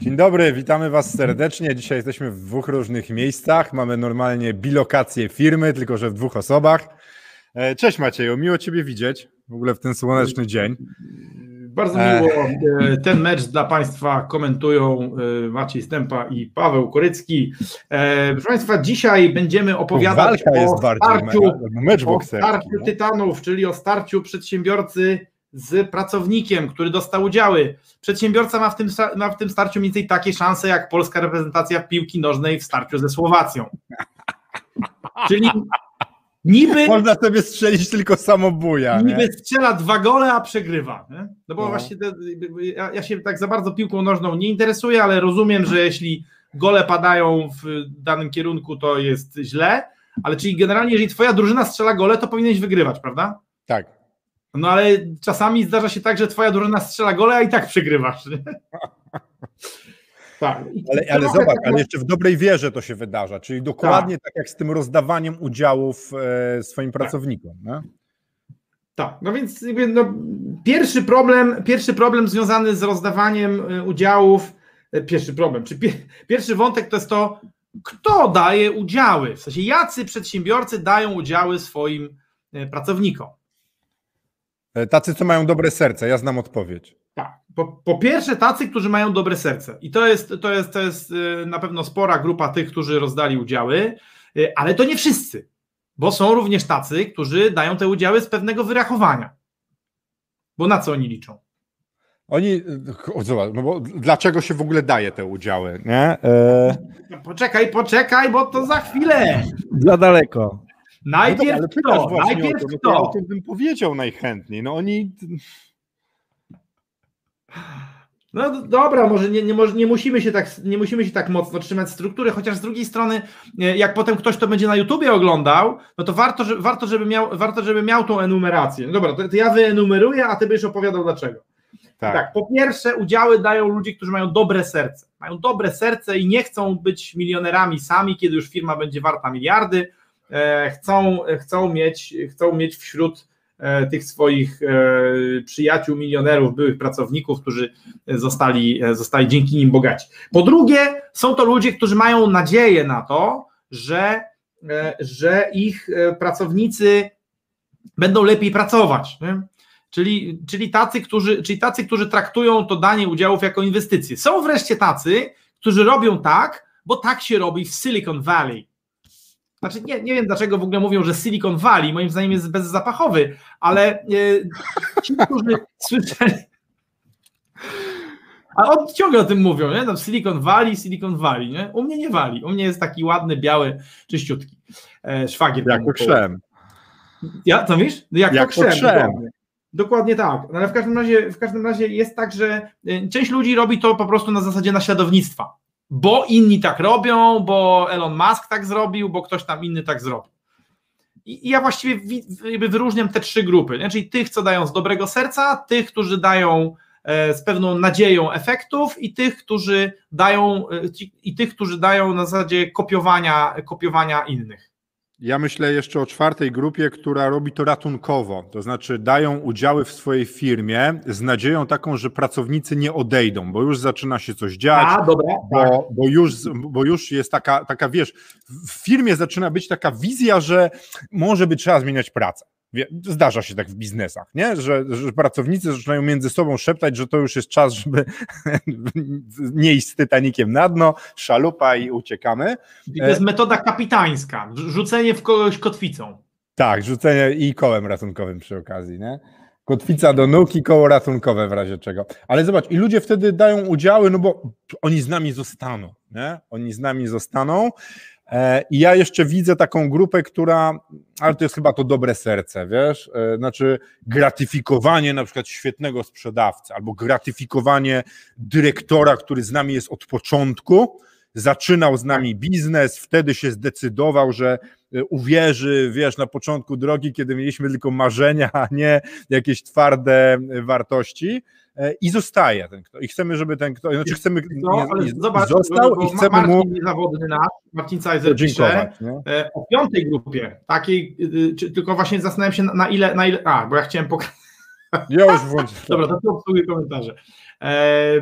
Dzień dobry, witamy Was serdecznie. Dzisiaj jesteśmy w dwóch różnych miejscach. Mamy normalnie bilokację firmy, tylko że w dwóch osobach. E, cześć Macieju, miło Ciebie widzieć w ogóle w ten słoneczny dzień. Bardzo miło. E, ten mecz dla Państwa komentują e, Maciej Stępa i Paweł Korycki. Proszę Państwa, dzisiaj będziemy opowiadać o starciu, mecz o starciu no. tytanów, czyli o starciu przedsiębiorcy z pracownikiem, który dostał udziały. Przedsiębiorca ma w tym, ma w tym starciu mniej więcej takie szanse, jak polska reprezentacja piłki nożnej w starciu ze Słowacją. Czyli niby Można sobie strzelić tylko samobuja. Nie? Niby strzela dwa gole, a przegrywa. Nie? No bo No. właśnie ja, ja się tak za bardzo piłką nożną nie interesuję, ale rozumiem, że jeśli gole padają w danym kierunku, to jest źle. Ale czyli generalnie, jeżeli twoja drużyna strzela gole, to powinieneś wygrywać, prawda? Tak. No ale czasami zdarza się tak, że twoja drużyna strzela gole, a i tak przegrywasz. Nie? Tak. Ale, ale zobacz, ale jeszcze w dobrej wierze to się wydarza, czyli dokładnie tak, jak z tym rozdawaniem udziałów e, swoim pracownikom. Nie? Tak, no więc no, pierwszy problem, pierwszy problem związany z rozdawaniem y, udziałów, e, pierwszy problem, czy pie, pierwszy wątek to jest to, kto daje udziały, w sensie jacy przedsiębiorcy dają udziały swoim e, pracownikom. E, Tacy, co mają dobre serce, ja znam odpowiedź. Tak. Po, po pierwsze tacy, którzy mają dobre serce i to jest, to jest, to jest y, na pewno spora grupa tych, którzy rozdali udziały, y, ale to nie wszyscy, bo są również tacy, którzy dają te udziały z pewnego wyrachowania. Bo na co oni liczą? Oni, o, zobacz, no bo dlaczego się w ogóle daje te udziały, nie? E, Poczekaj, poczekaj, bo to za chwilę. Za daleko. No dobra, Najpierw ale pytasz kto? Najpierw o to, no to ja o kto? tym bym powiedział najchętniej. No oni, No dobra, może nie, nie, może nie, musimy się tak, nie musimy się tak mocno trzymać struktury, chociaż z drugiej strony, e, jak potem ktoś to będzie na YouTubie oglądał, no to warto, że, warto, żeby, miał, warto żeby miał tą enumerację. No dobra, to, to ja wyenumeruję, a ty będziesz opowiadał dlaczego. tak, Tak. po pierwsze, udziały dają ludzie, którzy mają dobre serce. Mają dobre serce i nie chcą być milionerami sami, kiedy już firma będzie warta miliardy. E, chcą, chcą, mieć, chcą mieć wśród e, tych swoich e, przyjaciół, milionerów, byłych pracowników, którzy zostali, zostali dzięki nim bogaci. Po drugie, są to ludzie, którzy mają nadzieję na to, że, że ich pracownicy będą lepiej pracować. Nie? Czyli, czyli, tacy, którzy, czyli tacy, którzy traktują to danie udziałów jako inwestycje. Są wreszcie tacy, którzy robią tak, bo tak się robi w Silicon Valley. Znaczy, nie, nie wiem dlaczego w ogóle mówią, że Silicon Valley, moim zdaniem jest bezzapachowy, ale e, ci, którzy słyszeli. A on ciągle o tym mówią, nie? Tam Silicon Valley, Silicon Valley, nie? U mnie nie wali. U mnie jest taki ładny, biały, czyściutki. E, szwagier. jak ukrzem. ja, co mówisz? Jak, Jak potrzeb. dokładnie. dokładnie tak. No ale w każdym, razie, w każdym razie jest tak, że y, część ludzi robi to po prostu na zasadzie naśladownictwa. Bo inni tak robią, bo Elon Musk tak zrobił, bo ktoś tam inny tak zrobił. I ja właściwie wi- jakby wyróżniam te trzy grupy, nie? czyli tych, co dają z dobrego serca, tych, którzy dają e, z pewną nadzieją efektów i tych, którzy dają e, i tych, którzy dają na zasadzie kopiowania, kopiowania innych. Ja myślę jeszcze o czwartej grupie, która robi to ratunkowo, to znaczy dają udziały w swojej firmie z nadzieją taką, że pracownicy nie odejdą, bo już zaczyna się coś dziać, A, dobra. tak. bo, bo, już, bo już jest taka, taka, wiesz, w firmie zaczyna być taka wizja, że może by trzeba zmieniać pracę. Wie- Zdarza się tak w biznesach, nie? Że, że pracownicy zaczynają między sobą szeptać, że to już jest czas, żeby nie iść z Titanikiem na dno, szalupa i uciekamy. I to jest metoda kapitańska, rzucenie w kogoś kotwicą. Tak, rzucenie i kołem ratunkowym przy okazji, nie? Kotwica do nóg i koło ratunkowe w razie czego. Ale zobacz, i ludzie wtedy dają udziały, no bo oni z nami zostaną, nie? Oni z nami zostaną. E, I ja jeszcze widzę taką grupę, która, ale to jest chyba to dobre serce, wiesz? E, Znaczy gratyfikowanie na przykład świetnego sprzedawcy albo gratyfikowanie dyrektora, który z nami jest od początku zaczynał z nami biznes, wtedy się zdecydował, że e, uwierzy, wiesz, na początku drogi, kiedy mieliśmy tylko marzenia, a nie jakieś twarde wartości i zostaje ten kto. I chcemy, żeby ten kto, znaczy chcemy, no, ale nie, zobacz, został i chcemy Marcin mu niezawodny nasz, Marcin Cajzer pisze nie? o piątej grupie, takiej, czy, tylko właśnie zastanawiam się na ile, na ile, a, bo ja chciałem pokazać. Ja już włączę. Dobra, to tu obsługuję komentarze. E, e,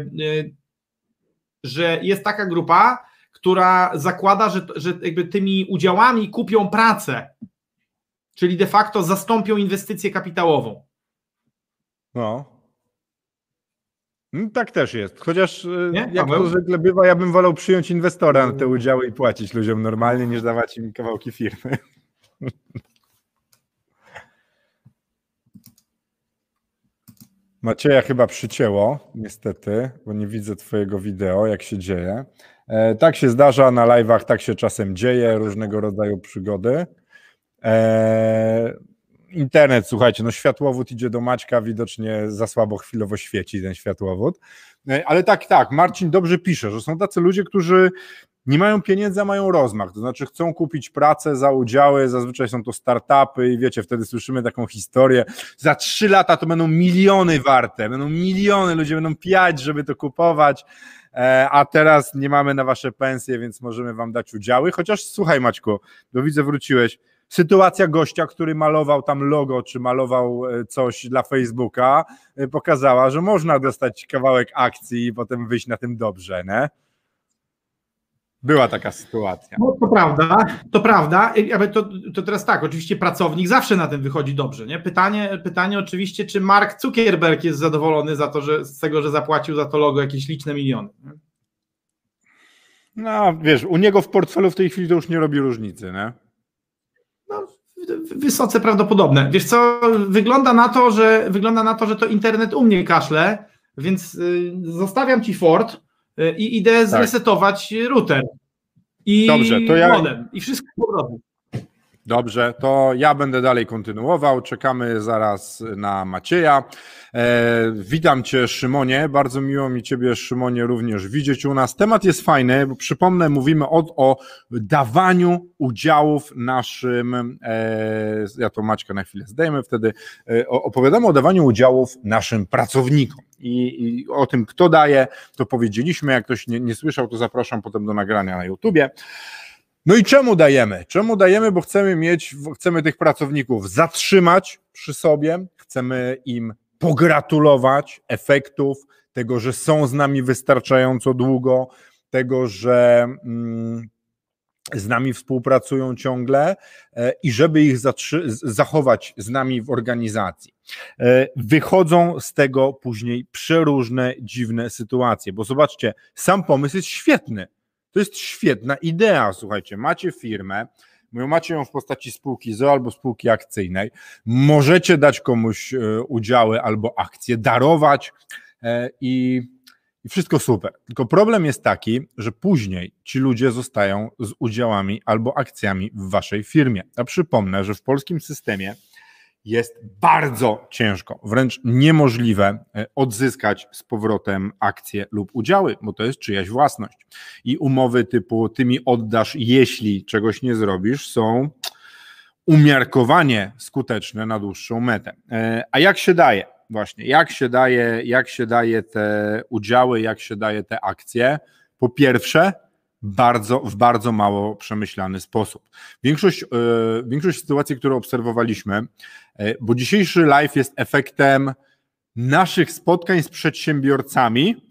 że jest taka grupa, która zakłada, że, że jakby tymi udziałami kupią pracę, czyli de facto zastąpią inwestycję kapitałową. No. No tak też jest. Chociaż e, Nie? jak Paweł? to zwykle bywa, ja bym wolał przyjąć inwestora na te udziały i płacić ludziom normalnie, niż dawać im kawałki firmy. Macieja chyba przycięło, niestety, bo nie widzę Twojego wideo, jak się dzieje. E, tak się zdarza na live'ach, tak się czasem dzieje, różnego rodzaju przygody. E, internet, słuchajcie, no światłowód idzie do Maćka, widocznie za słabo chwilowo świeci ten światłowód. E, ale tak, tak, Marcin dobrze pisze, że są tacy ludzie, którzy nie mają pieniędzy, a mają rozmach, to znaczy chcą kupić pracę za udziały, zazwyczaj są to startupy i wiecie, wtedy słyszymy taką historię, za trzy lata to będą miliony warte, będą miliony, ludzie będą pijać, żeby to kupować, e, a teraz nie mamy na wasze pensje, więc możemy wam dać udziały, chociaż słuchaj Maćku, do widzę wróciłeś, sytuacja gościa, który malował tam logo, czy malował e, coś dla Facebooka, e, pokazała, że można dostać kawałek akcji i potem wyjść na tym dobrze, nie? Była taka sytuacja. No to prawda, to prawda, ale to, to teraz tak, oczywiście pracownik zawsze na tym wychodzi dobrze, nie? Pytanie, pytanie oczywiście, czy Mark Zuckerberg jest zadowolony za to, że, z tego, że zapłacił za to logo jakieś liczne miliony. Nie? No, wiesz, u niego w portfelu w tej chwili to już nie robi różnicy, nie? No, wysoce prawdopodobne. Wiesz co, wygląda na to, że wygląda na to, że to internet u mnie kaszle, więc y, zostawiam ci Ford, i idę tak. zresetować router i Dobrze, to ja... modem i wszystko po prostu. Dobrze, to ja będę dalej kontynuował. Czekamy zaraz na Macieja. E, witam Cię, Szymonie. Bardzo miło mi Ciebie, Szymonie, również widzieć u nas. Temat jest fajny, bo przypomnę, mówimy o, o dawaniu udziałów naszym. E, ja to Maćka na chwilę zdejmę, wtedy e, opowiadamy o dawaniu udziałów naszym pracownikom. I, I, o tym, kto daje, to powiedzieliśmy. Jak ktoś nie, nie słyszał, to zapraszam potem do nagrania na YouTubie. No i czemu dajemy? Czemu dajemy? Bo chcemy mieć, chcemy tych pracowników zatrzymać przy sobie, chcemy im pogratulować efektów, tego, że są z nami wystarczająco długo, tego, że mm, z nami współpracują ciągle e, i żeby ich zachować z nami w organizacji. E, wychodzą z tego później przeróżne, dziwne sytuacje, bo zobaczcie, sam pomysł jest świetny. To jest świetna idea, słuchajcie, macie firmę, macie ją w postaci spółki ZO albo spółki akcyjnej, możecie dać komuś e, udziały albo akcje, darować e, i, i wszystko super. Tylko problem jest taki, że później ci ludzie zostają z udziałami albo akcjami w waszej firmie. A przypomnę, że w polskim systemie jest bardzo ciężko, wręcz niemożliwe e, odzyskać z powrotem akcje lub udziały, bo to jest czyjaś własność. I umowy typu ty mi oddasz, jeśli czegoś nie zrobisz, są umiarkowanie skuteczne na dłuższą metę. E, a jak się daje? Właśnie, jak się daje, jak się daje te udziały, jak się daje te akcje? Po pierwsze, bardzo, w bardzo mało przemyślany sposób. Większość, yy, większość sytuacji, które obserwowaliśmy, yy, bo dzisiejszy live jest efektem naszych spotkań z przedsiębiorcami,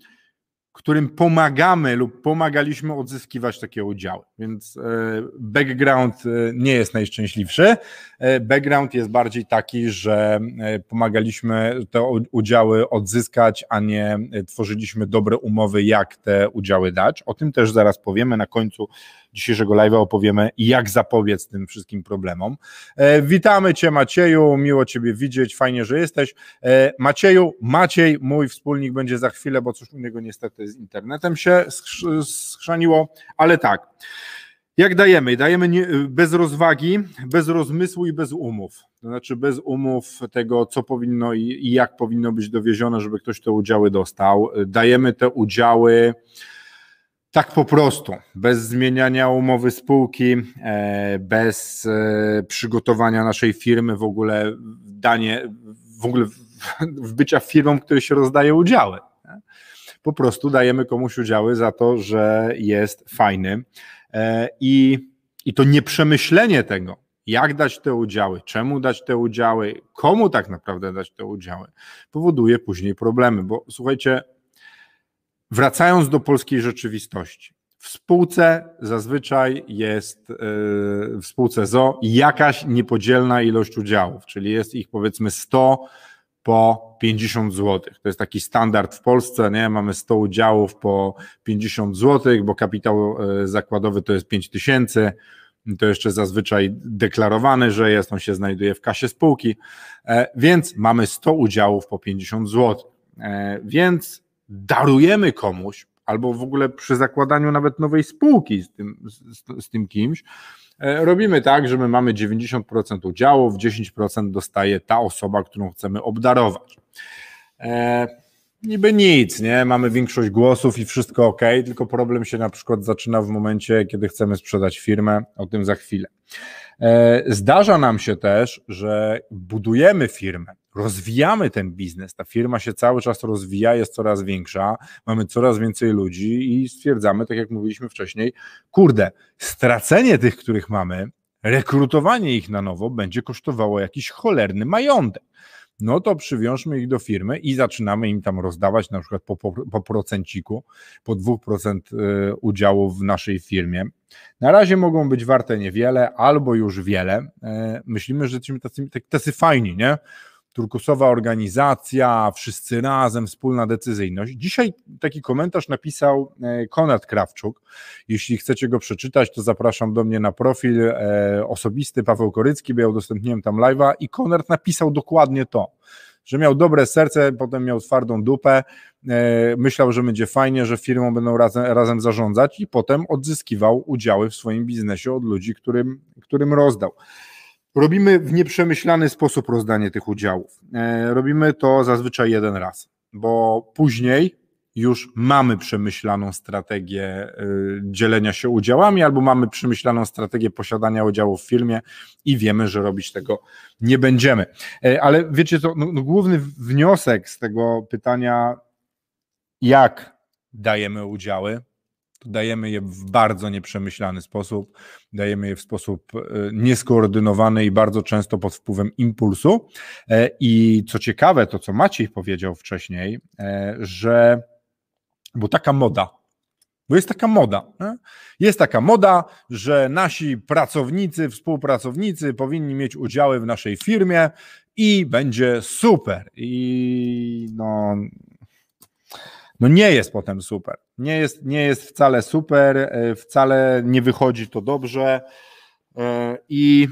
którym pomagamy lub pomagaliśmy odzyskiwać takie udziały. Więc e, background e, nie jest najszczęśliwszy. E, background jest bardziej taki, że pomagaliśmy te udziały odzyskać, a nie tworzyliśmy dobre umowy, jak te udziały dać. O tym też zaraz powiemy na końcu dzisiejszego live'a opowiemy, jak zapobiec tym wszystkim problemom. E, witamy Cię Macieju, miło Ciebie widzieć, fajnie, że jesteś. E, Macieju, Maciej, mój wspólnik będzie za chwilę, bo coś u niego niestety z internetem się schrzaniło, ale tak. Jak dajemy? Dajemy bez rozwagi, bez rozmysłu i bez umów. To znaczy bez umów tego, co powinno i, i jak powinno być dowiezione, żeby ktoś te udziały dostał. Dajemy te udziały Tak po prostu, bez zmieniania umowy spółki, e, bez e, przygotowania naszej firmy, w ogóle danie, w ogóle w bycia firmą, który się rozdaje udziały. Po prostu dajemy komuś udziały za to, że jest fajny e, i, i to nieprzemyślenie tego, jak dać te udziały, czemu dać te udziały, komu tak naprawdę dać te udziały, powoduje później problemy, bo słuchajcie, Wracając do polskiej rzeczywistości. W spółce zazwyczaj jest, yy, w spółce ZO jakaś niepodzielna ilość udziałów, czyli jest ich powiedzmy 100 po 50 zł. To jest taki standard w Polsce, nie? Mamy 100 udziałów po 50 zł, bo kapitał yy, zakładowy to jest 5 tysięcy, to jeszcze zazwyczaj deklarowany, że jest, on się znajduje w kasie spółki, e, więc mamy 100 udziałów po 50 zł. E, więc darujemy komuś, albo w ogóle przy zakładaniu nawet nowej spółki z tym, z, z tym kimś, e, robimy tak, że my mamy 90% udziałów, 10% dostaje ta osoba, którą chcemy obdarować. E, niby nic, nie? Mamy większość głosów i wszystko ok, tylko problem się na przykład zaczyna w momencie, kiedy chcemy sprzedać firmę, o tym za chwilę. E, zdarza nam się też, że budujemy firmę, rozwijamy ten biznes, ta firma się cały czas rozwija, jest coraz większa, mamy coraz więcej ludzi i stwierdzamy, tak jak mówiliśmy wcześniej, kurde, stracenie tych, których mamy, rekrutowanie ich na nowo będzie kosztowało jakiś cholerny majątek no to przywiążmy ich do firmy i zaczynamy im tam rozdawać na przykład po, po, po procenciku, po 2% y, udziału w naszej firmie. Na razie mogą być warte niewiele albo już wiele. E, myślimy, że jesteśmy tacy, tacy fajni, nie? Turkusowa organizacja, wszyscy razem, wspólna decyzyjność. Dzisiaj taki komentarz napisał e, Konrad Krawczuk. Jeśli chcecie go przeczytać, to zapraszam do mnie na profil e, osobisty Paweł Korycki, bo ja udostępniłem tam live'a i Konrad napisał dokładnie to, że miał dobre serce, potem miał twardą dupę, e, myślał, że będzie fajnie, że firmą będą razem, razem zarządzać i potem odzyskiwał udziały w swoim biznesie od ludzi, którym, którym rozdał. Robimy w nieprzemyślany sposób rozdanie tych udziałów. E, robimy to zazwyczaj jeden raz, bo później już mamy przemyślaną strategię e, dzielenia się udziałami, albo mamy przemyślaną strategię posiadania udziału w firmie i wiemy, że robić tego nie będziemy. E, ale wiecie, to no, no, główny wniosek z tego pytania, jak dajemy udziały, dajemy je w bardzo nieprzemyślany sposób, dajemy je w sposób e, nieskoordynowany i bardzo często pod wpływem impulsu. E, I co ciekawe, to co Maciej powiedział wcześniej, e, że bo taka moda, bo jest taka moda. Nie? Jest taka moda, że nasi pracownicy, współpracownicy powinni mieć udziały w naszej firmie i będzie super. I no, no nie jest potem super. Nie jest, nie jest wcale super, e, wcale nie wychodzi to dobrze e, i,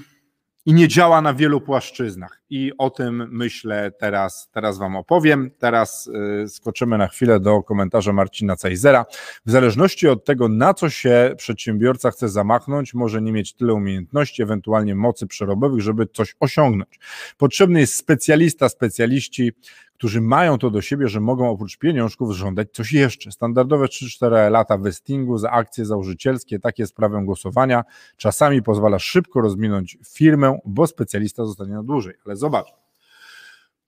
i nie działa na wielu płaszczyznach. I o tym myślę teraz, teraz Wam opowiem. Teraz e, skoczymy na chwilę do komentarza Marcina Cajzera. W zależności od tego, na co się przedsiębiorca chce zamachnąć, może nie mieć tyle umiejętności, ewentualnie mocy przerobowych, żeby coś osiągnąć. Potrzebny jest specjalista, specjaliści, którzy mają to do siebie, że mogą oprócz pieniążków żądać coś jeszcze. Standardowe 3-4 lata vestingu za akcje założycielskie, takie sprawę głosowania, czasami pozwala szybko rozminąć firmę, bo specjalista zostanie na dłużej. Ale zobacz,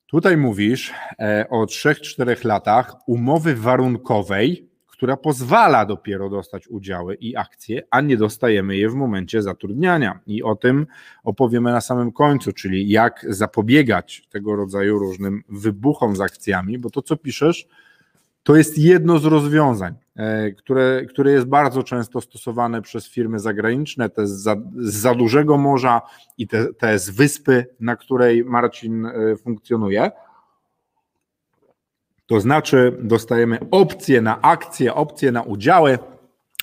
tutaj mówisz e, o 3-4 latach umowy warunkowej, która pozwala dopiero dostać udziały i akcje, a nie dostajemy je w momencie zatrudniania. I o tym opowiemy na samym końcu, czyli jak zapobiegać tego rodzaju różnym wybuchom z akcjami, bo to, co piszesz, to jest jedno z rozwiązań, e, które, które jest bardzo często stosowane przez firmy zagraniczne, te z za, z za dużego morza i te, te z wyspy, na której Marcin e, funkcjonuje. To znaczy, dostajemy opcje na akcje, opcje na udziały,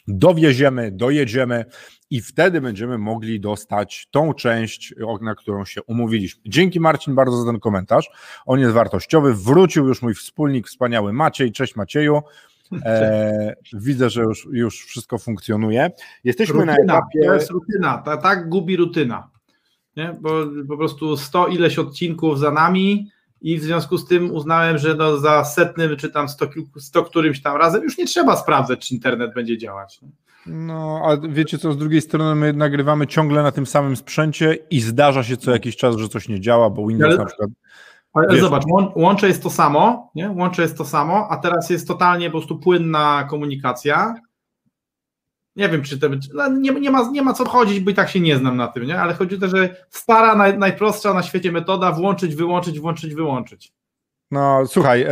dowieziemy, dojedziemy i wtedy będziemy mogli dostać tą część, na którą się umówiliśmy. Dzięki Marcin bardzo za ten komentarz. On jest wartościowy. Wrócił już mój wspólnik, wspaniały Maciej. Cześć Macieju. E, widzę, że już, już wszystko funkcjonuje. Jesteśmy rutyna, na etapie. To jest rutyna, ta, tak gubi rutyna. Nie? Bo po prostu sto ileś odcinków za nami i w związku z tym uznałem, że no za setnym czy tam sto, sto którymś tam razem już nie trzeba sprawdzać, czy internet będzie działać. No, a wiecie co, z drugiej strony my nagrywamy ciągle na tym samym sprzęcie i zdarza się co jakiś czas, że coś nie działa, bo Windows ale, na przykład... Ale wiesz, zobacz, łącze jest to samo, nie? Łącze jest to samo, a teraz jest totalnie po prostu płynna komunikacja. Nie wiem, czy to no nie, nie, ma, nie ma co chodzić, bo i tak się nie znam na tym, nie? ale chodzi o to, że stara, naj, najprostsza na świecie metoda włączyć, wyłączyć, włączyć, wyłączyć. No słuchaj, e,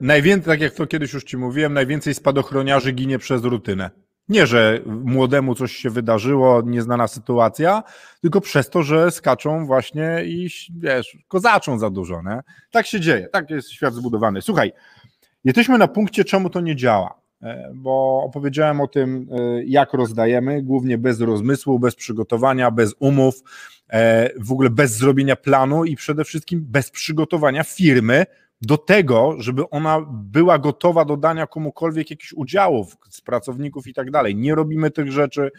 najwięcej, tak jak to kiedyś już ci mówiłem, najwięcej spadochroniarzy ginie przez rutynę. Nie, że młodemu coś się wydarzyło, nieznana sytuacja, tylko przez to, że skaczą właśnie i wiesz, kozaczą za dużo. Nie? Tak się dzieje, tak jest świat zbudowany. Słuchaj, jesteśmy na punkcie, czemu to nie działa, bo opowiedziałem o tym, e, jak rozdajemy, głównie bez rozmysłu, bez przygotowania, bez umów, e, w ogóle bez zrobienia planu i przede wszystkim bez przygotowania firmy do tego, żeby ona była gotowa do dania komukolwiek jakichś udziałów z pracowników i tak dalej. Nie robimy tych rzeczy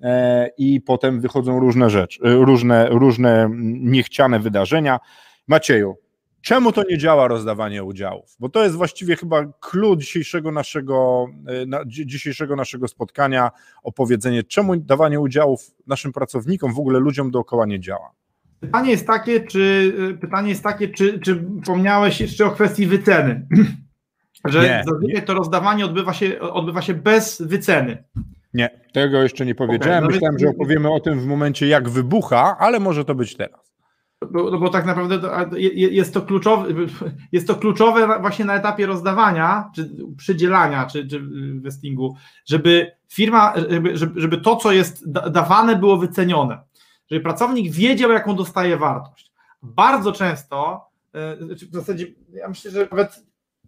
e, i potem wychodzą różne rzeczy, e, różne, różne niechciane wydarzenia. Macieju, czemu to nie działa rozdawanie udziałów? Bo to jest właściwie chyba klucz dzisiejszego naszego, e, dzisiejszego naszego spotkania, opowiedzenie, czemu dawanie udziałów naszym pracownikom, w ogóle ludziom dookoła nie działa. Pytanie jest takie, czy pytanie jest takie, czy, czy wspomniałeś jeszcze o kwestii wyceny? Że nie, zazwyczaj nie. to rozdawanie odbywa się, odbywa się bez wyceny. Nie, tego jeszcze nie powiedziałem. Okay, no Myślałem, że opowiemy o tym w momencie, jak wybucha, ale może to być teraz. Bo, no bo tak naprawdę to, jest, to kluczowe, jest to kluczowe właśnie na etapie rozdawania, czy przydzielania, czy, czy investingu, żeby firma, żeby, żeby to, co jest dawane, było wycenione żeby pracownik wiedział, jaką dostaje wartość. Bardzo często, e, znaczy w zasadzie, ja myślę, że nawet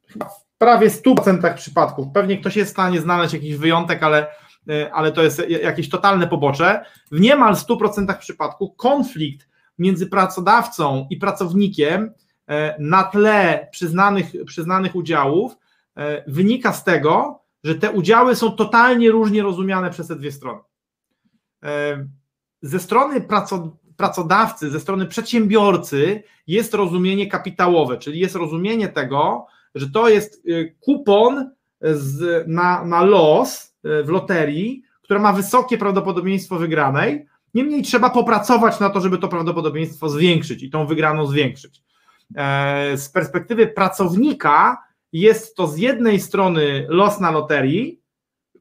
w prawie 100% przypadków, pewnie ktoś jest w stanie znaleźć jakiś wyjątek, ale, e, ale to jest jakieś totalne pobocze. W niemal 100% przypadków konflikt między pracodawcą i pracownikiem e, na tle przyznanych, przyznanych udziałów wynika z tego, że te udziały są totalnie różnie rozumiane przez te dwie strony ze strony pracodawcy, ze strony przedsiębiorcy jest rozumienie kapitałowe, czyli jest rozumienie tego, że to jest kupon z, na, na los w loterii, która ma wysokie prawdopodobieństwo wygranej. Niemniej trzeba popracować na to, żeby to prawdopodobieństwo zwiększyć i tą wygraną zwiększyć. E, z perspektywy pracownika jest to z jednej strony los na loterii,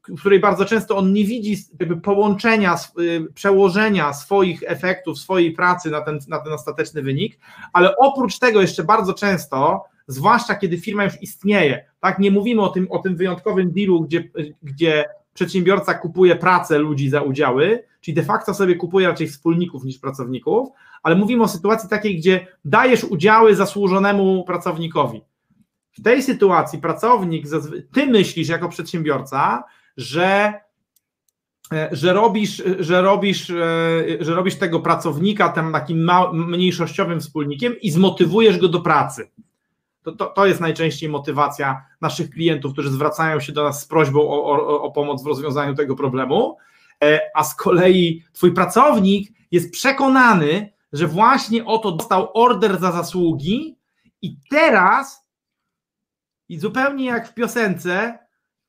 w której bardzo często on nie widzi połączenia, y, przełożenia swoich efektów, swojej pracy na ten, na ten ostateczny wynik, ale oprócz tego jeszcze bardzo często, zwłaszcza kiedy firma już istnieje, tak, nie mówimy o tym, o tym wyjątkowym dealu, gdzie, gdzie przedsiębiorca kupuje pracę ludzi za udziały, czyli de facto sobie kupuje raczej wspólników niż pracowników, ale mówimy o sytuacji takiej, gdzie dajesz udziały zasłużonemu pracownikowi. W tej sytuacji pracownik, ty myślisz jako przedsiębiorca, że e, że robisz, że robisz, e, że robisz tego pracownika tym takim mniejszościowym wspólnikiem i zmotywujesz go do pracy. To, to, to jest najczęściej motywacja naszych klientów, którzy zwracają się do nas z prośbą o, o, o pomoc w rozwiązaniu tego problemu, e, a z kolei twój pracownik jest przekonany, że właśnie oto dostał order za zasługi i teraz i zupełnie jak w piosence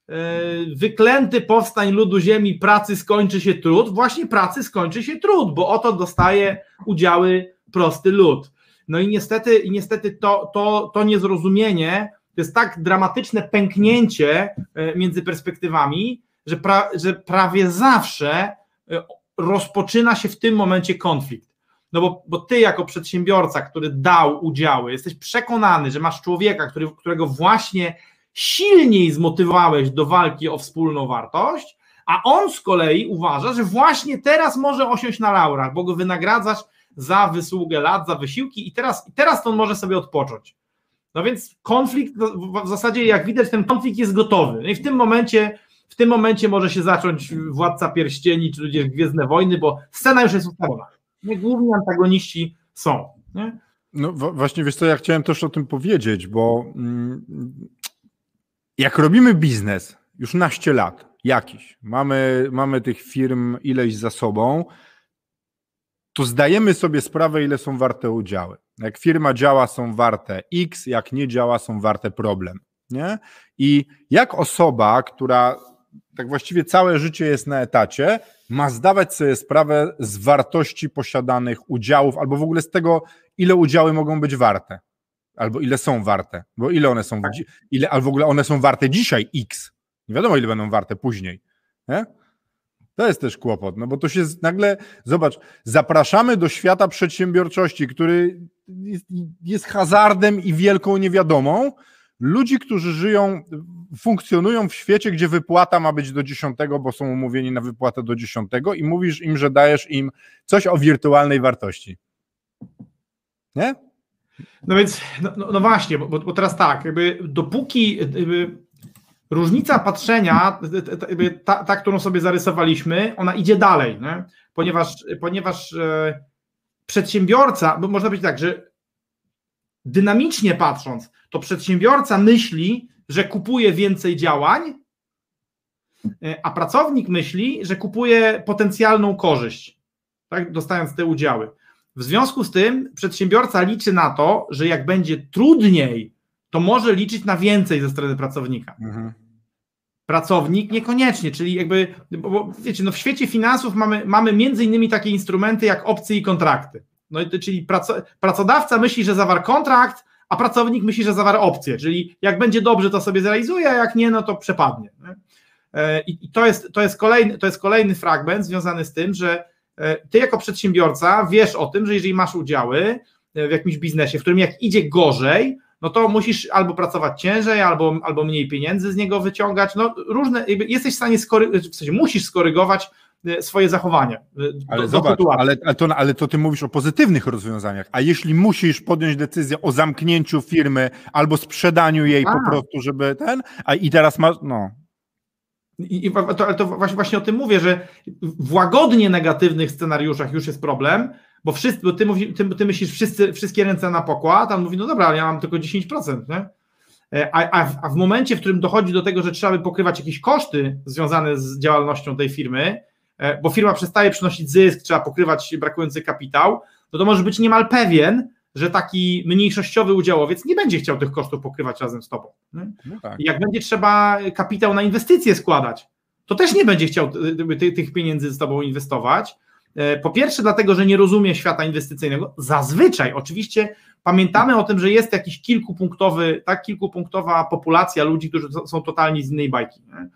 E, wyklęty powstań ludu ziemi, pracy skończy się trud, właśnie pracy skończy się trud, bo oto dostaje udziały prosty lud. No i niestety, i niestety to, to, to niezrozumienie to jest tak dramatyczne pęknięcie e, między perspektywami, że, pra, że prawie zawsze e, rozpoczyna się w tym momencie konflikt. No bo, bo ty, jako przedsiębiorca, który dał udziały, jesteś przekonany, że masz człowieka, który, którego właśnie silniej zmotywowałeś do walki o wspólną wartość, a on z kolei uważa, że właśnie teraz może osiąść na laurach, bo go wynagradzasz za wysługę lat, za wysiłki i teraz, teraz on może sobie odpocząć. No więc konflikt, w zasadzie jak widać, ten konflikt jest gotowy. No i w tym momencie, w tym momencie może się zacząć Władca Pierścieni, czy ludzie Gwiezdne Wojny, bo scena już jest ustawiona. No główni antagoniści są. Nie? No właśnie, wiesz co, ja chciałem też o tym powiedzieć, bo mm, jak robimy biznes już naście lat, jakiś, mamy, mamy tych firm ileś za sobą, to zdajemy sobie sprawę, ile są warte udziały. Jak firma działa, są warte X, jak nie działa, są warte problem. Nie? I jak osoba, która tak właściwie całe życie jest na etacie, ma zdawać sobie sprawę z wartości posiadanych udziałów, albo w ogóle z tego, ile udziały mogą być warte, albo ile są warte, bo ile one są, ile, albo w ogóle one są warte dzisiaj X. Nie wiadomo, ile będą warte później. Nie? To jest też kłopot, no bo to się nagle, zobacz, zapraszamy do świata przedsiębiorczości, który jest, jest hazardem i wielką niewiadomą, ludzi, którzy żyją, funkcjonują w świecie, gdzie wypłata ma być do 10, bo są umówieni na wypłatę do 10 i mówisz im, że dajesz im coś o wirtualnej wartości. Nie? No więc, no, no, no właśnie, bo, bo, teraz tak, jakby dopóki jakby różnica patrzenia, ta, ta, którą sobie zarysowaliśmy, ona idzie dalej, nie? ponieważ, ponieważ e, przedsiębiorca, bo można być tak, że dynamicznie patrząc, to przedsiębiorca myśli, że kupuje więcej działań, e, a pracownik myśli, że kupuje potencjalną korzyść, tak, dostając te udziały. W związku z tym przedsiębiorca liczy na to, że jak będzie trudniej, to może liczyć na więcej ze strony pracownika. Mhm. Pracownik niekoniecznie, czyli jakby, bo wiecie, no w świecie finansów mamy, mamy między innymi takie instrumenty jak opcje i kontrakty. No, czyli pracodawca myśli, że zawarł kontrakt, a pracownik myśli, że zawarł opcję, czyli jak będzie dobrze, to sobie zrealizuje, a jak nie, no to przepadnie. E, I to jest, to, jest kolejny, to jest kolejny fragment związany z tym, że e, ty jako przedsiębiorca wiesz o tym, że jeżeli masz udziały e, w jakimś biznesie, w którym jak idzie gorzej, no to musisz albo pracować ciężej, albo, albo mniej pieniędzy z niego wyciągać. No różne, jesteś w stanie skorygować, w sensie musisz skorygować E, swoje zachowanie. E, ale do, zobacz, do ale, ale, to, ale to ty mówisz o pozytywnych rozwiązaniach, a jeśli musisz podjąć decyzję o zamknięciu firmy albo sprzedaniu jej a. po prostu, żeby ten, a i teraz masz, no. I, i to, ale to właśnie, właśnie o tym mówię, że w łagodnie negatywnych scenariuszach już jest problem, bo, wszyscy, bo ty, mówi, ty, ty myślisz wszyscy, wszystkie ręce na pokład, a on mówi, no dobra, ale ja mam tylko 10%, nie? E, a, a, w, a w momencie, w którym dochodzi do tego, że trzeba by pokrywać jakieś koszty związane z działalnością tej firmy, E, bo firma przestaje przynosić zysk, trzeba pokrywać brakujący kapitał, no to może być niemal pewien, że taki mniejszościowy udziałowiec nie będzie chciał tych kosztów pokrywać razem z tobą. No tak. Jak będzie trzeba kapitał na inwestycje składać, to też nie będzie chciał tych pieniędzy z tobą inwestować. E, po pierwsze, dlatego, że nie rozumie świata inwestycyjnego. Zazwyczaj, oczywiście, pamiętamy o tym, że jest jakiś kilkupunktowy, tak, kilkupunktowa populacja ludzi, którzy są totalnie z innej bajki. Nie?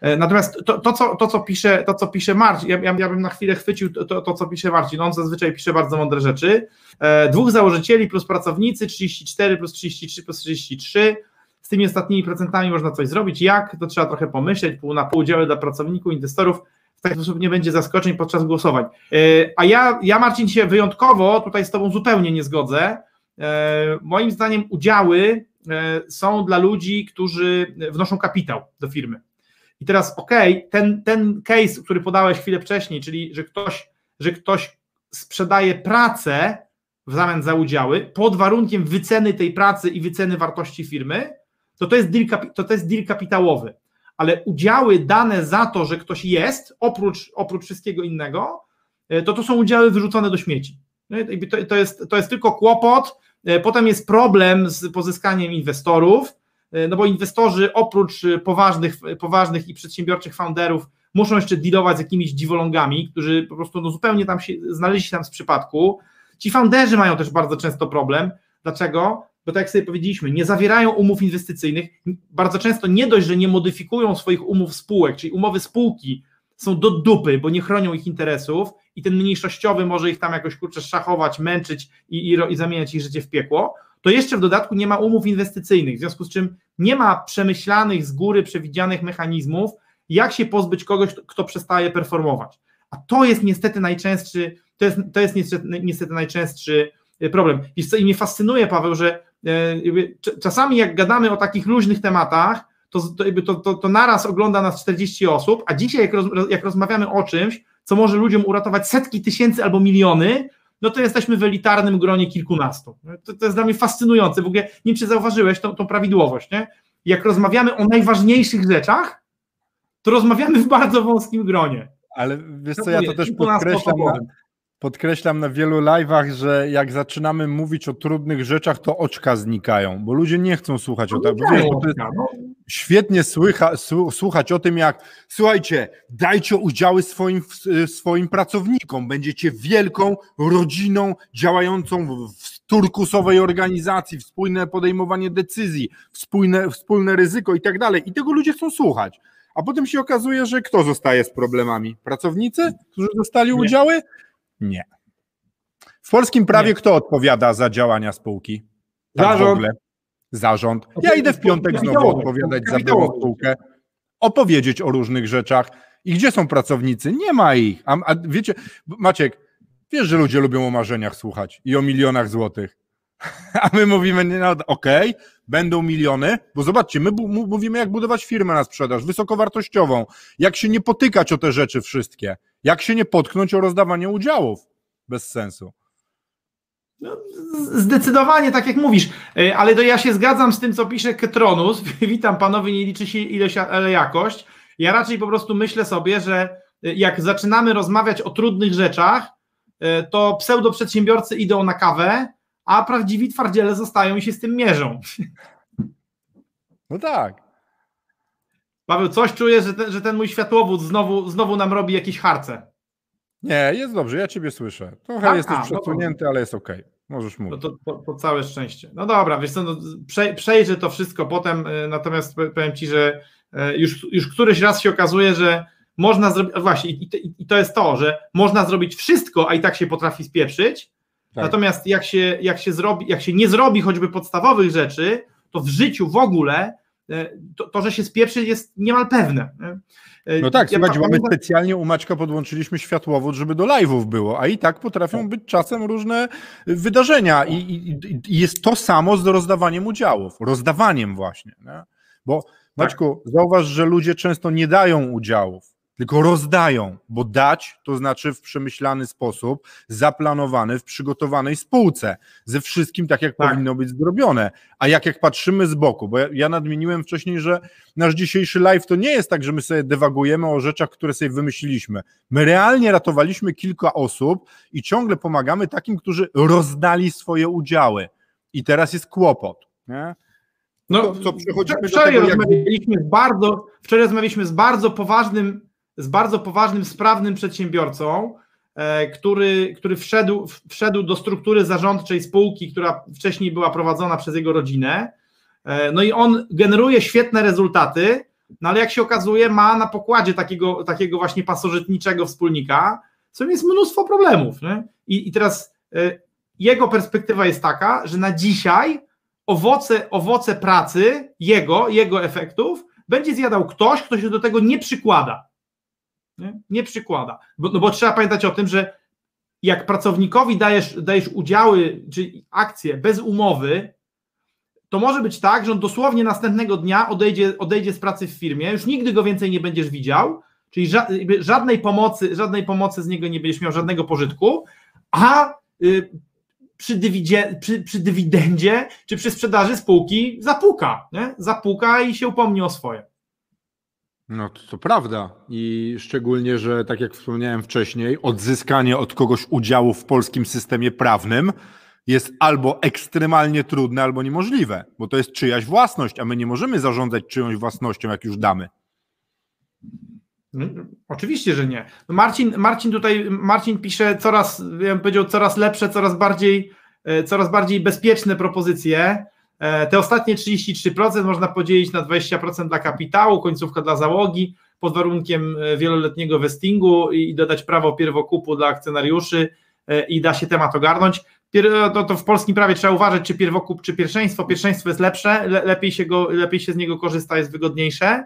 E, natomiast to, to, co, to, co pisze, to, co pisze Marcin, ja, ja, ja bym na chwilę chwycił to, to, co pisze Marcin, on zazwyczaj pisze bardzo mądre rzeczy. E, dwóch założycieli plus pracownicy, 34 plus 33 plus 33. Z tymi ostatnimi procentami można coś zrobić. Jak? To trzeba trochę pomyśleć, pół na pół działy dla pracowników, inwestorów. W taki sposób nie będzie zaskoczeń podczas głosowań. E, a ja, ja Marcin, się wyjątkowo tutaj z Tobą zupełnie nie zgodzę. E, moim zdaniem udziały e, są dla ludzi, którzy wnoszą kapitał do firmy. I teraz, ok, ten, ten case, który podałeś chwilę wcześniej, czyli że ktoś, że ktoś sprzedaje pracę w zamian za udziały pod warunkiem wyceny tej pracy i wyceny wartości firmy, to to jest deal, to, to jest deal kapitałowy. Ale udziały dane za to, że ktoś jest, oprócz, oprócz wszystkiego innego, e, to to są udziały wyrzucone do śmieci. No to, to, jest, to jest tylko kłopot. E, potem jest problem z pozyskaniem inwestorów, E, no bo inwestorzy oprócz poważnych, poważnych i przedsiębiorczych founderów muszą jeszcze dealować z jakimiś dziwolągami, którzy po prostu no zupełnie tam się znaleźli się tam z przypadku. Ci founderzy mają też bardzo często problem. Dlaczego? Bo tak jak sobie powiedzieliśmy, nie zawierają umów inwestycyjnych, bardzo często nie dość, że nie modyfikują swoich umów spółek, czyli umowy spółki są do dupy, bo nie chronią ich interesów i ten mniejszościowy może ich tam jakoś kurczę szachować, męczyć i, i, i zamieniać ich życie w piekło, to jeszcze w dodatku nie ma umów inwestycyjnych, w związku z czym nie ma przemyślanych z góry przewidzianych mechanizmów, jak się pozbyć kogoś, kto przestaje performować. A to jest niestety najczęstszy, to jest, to jest niestety, niestety najczęstszy problem. I mnie fascynuje, Paweł, że czasami jak gadamy o takich luźnych tematach, to, to, to, to naraz ogląda nas 40 osób, a dzisiaj jak, roz, jak rozmawiamy o czymś, co może ludziom uratować setki tysięcy albo miliony, no to jesteśmy w elitarnym gronie kilkunastu. To, to jest dla mnie fascynujące. W ogóle nie wiem, czy zauważyłeś tą, tą prawidłowość, nie? Jak rozmawiamy o najważniejszych rzeczach, to rozmawiamy w bardzo wąskim gronie. Ale wiesz co, ja to też podkreślam, podkreślam na wielu live'ach, że jak zaczynamy mówić o trudnych rzeczach, to oczka znikają, bo ludzie nie chcą słuchać o tym. Bo wiesz, bo to jest świetnie słycha, słuchać o tym, jak słuchajcie, dajcie udziały swoim, swoim pracownikom, będziecie wielką rodziną działającą w turkusowej organizacji, wspólne podejmowanie decyzji, wspólne, wspólne ryzyko i tak dalej. I tego ludzie chcą słuchać. A potem się okazuje, że kto zostaje z problemami? Pracownicy, którzy dostali udziały? Nie. W polskim prawie Nie. kto odpowiada za działania spółki? Tak Zarząd. Zarząd. Ja idę w piątek znowu odpowiadać za byłą spółkę, opowiedzieć o różnych rzeczach. I gdzie są pracownicy? Nie ma ich. A, a wiecie, Maciek, wiesz, że ludzie lubią o marzeniach słuchać i o milionach złotych. A my mówimy, no, okej, będą miliony, bo zobaczcie, my mówimy, jak budować firmę na sprzedaż, wysokowartościową, jak się nie potykać o te rzeczy wszystkie, jak się nie potknąć o rozdawanie udziałów. Bez sensu. No, zdecydowanie, tak jak mówisz, e, ale to ja się zgadzam z tym, co pisze Ketronus. Witam panowie, nie liczy się ilość, ale jakość. Ja raczej po prostu myślę sobie, że e, jak zaczynamy rozmawiać o trudnych rzeczach, e, to pseudo-przedsiębiorcy idą na kawę, a prawdziwi twardziele zostają i się z tym mierzą. No tak. Paweł, coś czuję, że ten, że ten mój światłowód znowu, znowu nam robi jakieś harce. Nie, jest dobrze, ja ciebie słyszę. Trochę a, jesteś a, no przesunięty, ale jest ok. Możesz mówić. No to, to, to, całe szczęście. No dobra, wiesz co, no, prze, przejrzę to wszystko potem, y, natomiast powiem Ci, że y, już, już któryś raz się okazuje, że można zrobić, właśnie i, i, i to jest to, że można zrobić wszystko, a i tak się potrafi spieprzyć, tak. natomiast jak się, jak, się zrobi, jak się nie zrobi choćby podstawowych rzeczy, to w życiu w ogóle y, to, to że się spieprzy jest niemal pewne. Nie? No tak, ja słuchajcie, mamy specjalnie u Maćka podłączyliśmy światłowód, żeby do live'ów było, a i tak potrafią tak. być czasem różne wydarzenia i, i, i jest to samo z rozdawaniem udziałów, rozdawaniem właśnie, nie? bo Maćku, tak. zauważ, że ludzie często nie dają udziałów, tylko rozdają, bo dać to znaczy w przemyślany sposób, zaplanowany, w przygotowanej spółce, ze wszystkim tak, jak tak. powinno być zrobione. A jak jak patrzymy z boku, bo ja, ja nadmieniłem wcześniej, że nasz dzisiejszy live to nie jest tak, że my sobie dewagujemy o rzeczach, które sobie wymyśliliśmy. My realnie ratowaliśmy kilka osób i ciągle pomagamy takim, którzy rozdali swoje udziały. I teraz jest kłopot. Nie? No, to, co wczoraj, tego, rozmawialiśmy jak... bardzo, wczoraj rozmawialiśmy z bardzo poważnym z bardzo poważnym, sprawnym przedsiębiorcą, e, który, który wszedł, wszedł do struktury zarządczej spółki, która wcześniej była prowadzona przez jego rodzinę. E, no i on generuje świetne rezultaty, no ale jak się okazuje, ma na pokładzie takiego, takiego właśnie pasożytniczego wspólnika, którym jest mnóstwo problemów. Nie? I, I teraz e, jego perspektywa jest taka, że na dzisiaj owoce, owoce pracy jego, jego efektów będzie zjadał ktoś, kto się do tego nie przykłada nie, nie przykłada. Bo, no bo trzeba pamiętać o tym, że jak pracownikowi dajesz, dajesz udziały czy akcje bez umowy, to może być tak, że on dosłownie następnego dnia odejdzie, odejdzie z pracy w firmie, już nigdy go więcej nie będziesz widział, czyli żadnej pomocy, żadnej pomocy z niego nie będziesz miał, żadnego pożytku, a y, przy, dywidzie, przy, przy dywidendzie czy przy sprzedaży spółki zapuka, nie? zapuka i się upomni o swoje. No to, to, prawda i szczególnie, że tak jak wspomniałem wcześniej, odzyskanie od kogoś udziału w polskim systemie prawnym jest albo ekstremalnie trudne, albo niemożliwe, bo to jest czyjaś własność, a my nie możemy zarządzać czyjąś własnością, jak już damy. No, oczywiście, że nie. Marcin, Marcin tutaj Marcin pisze coraz, ja bym powiedział, coraz lepsze, coraz bardziej, e, coraz bardziej bezpieczne propozycje. E, te ostatnie 33% można podzielić na 20% dla kapitału, końcówka dla załogi, pod warunkiem e, wieloletniego vestingu i dodać prawo pierwokupu dla akcjonariuszy e, i da się temat ogarnąć. To, to w polskim prawie trzeba uważać, czy pierwokup, czy pierwszeństwo. Pierwszeństwo jest lepsze, lepiej się, go, lepiej się z niego korzysta, jest wygodniejsze.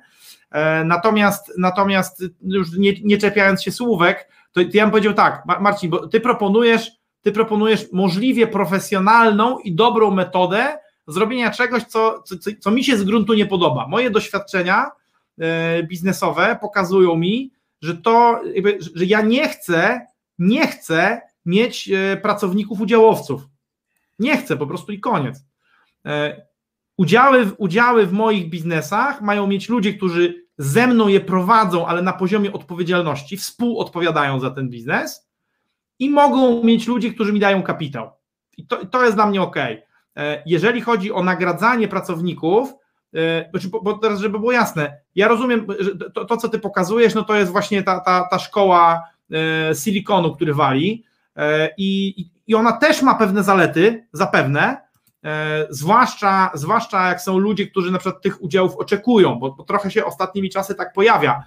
Natomiast, natomiast już nie, nie czepiając się słówek, to ja bym powiedział tak, Marcin, bo ty proponujesz, ty proponujesz możliwie profesjonalną i dobrą metodę, zrobienia czegoś, co, co, co mi się z gruntu nie podoba. Moje doświadczenia e, biznesowe pokazują mi, że to, jakby, że ja nie chcę, nie chcę mieć e, pracowników udziałowców. Nie chcę, po prostu i koniec. E, udziały, udziały w moich biznesach mają mieć ludzie, którzy ze mną je prowadzą, ale na poziomie odpowiedzialności, współodpowiadają za ten biznes i mogą mieć ludzi, którzy mi dają kapitał. I to, to jest dla mnie ok. Jeżeli chodzi o nagradzanie pracowników, e, znaczy, bo teraz, żeby było jasne, ja rozumiem, że to, to co ty pokazujesz, no to jest właśnie ta, ta, ta szkoła e, silikonu, który wali e, i, i ona też ma pewne zalety, zapewne, zwłaszcza, zwłaszcza jak są ludzie, którzy na przykład tych udziałów oczekują, bo, bo trochę się ostatnimi czasy tak pojawia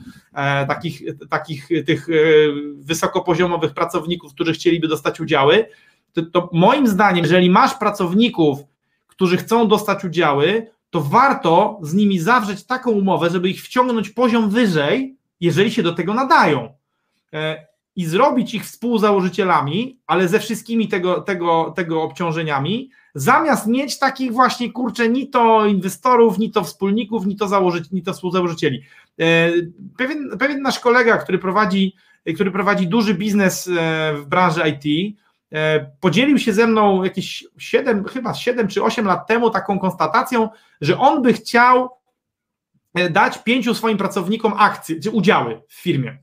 takich, takich tych wysokopoziomowych pracowników, którzy chcieliby dostać udziały, to, to moim zdaniem, jeżeli masz pracowników, którzy chcą dostać udziały, to warto z nimi zawrzeć taką umowę, żeby ich wciągnąć poziom wyżej, jeżeli się do tego nadają. E, I zrobić ich współzałożycielami, ale ze wszystkimi tego, tego, tego obciążeniami, zamiast mieć takich właśnie kurczę, ni to inwestorów, ni to wspólników, ni to, założyć, ni to współzałożycieli. E, pewien, pewien nasz kolega, który prowadzi, który prowadzi duży biznes e, w branży IT, podzielił się ze mną jakieś 7, chyba 7 czy 8 lat temu taką konstatacją, że on by chciał e, dać pięciu swoim pracownikom akcje, czy udziały w firmie.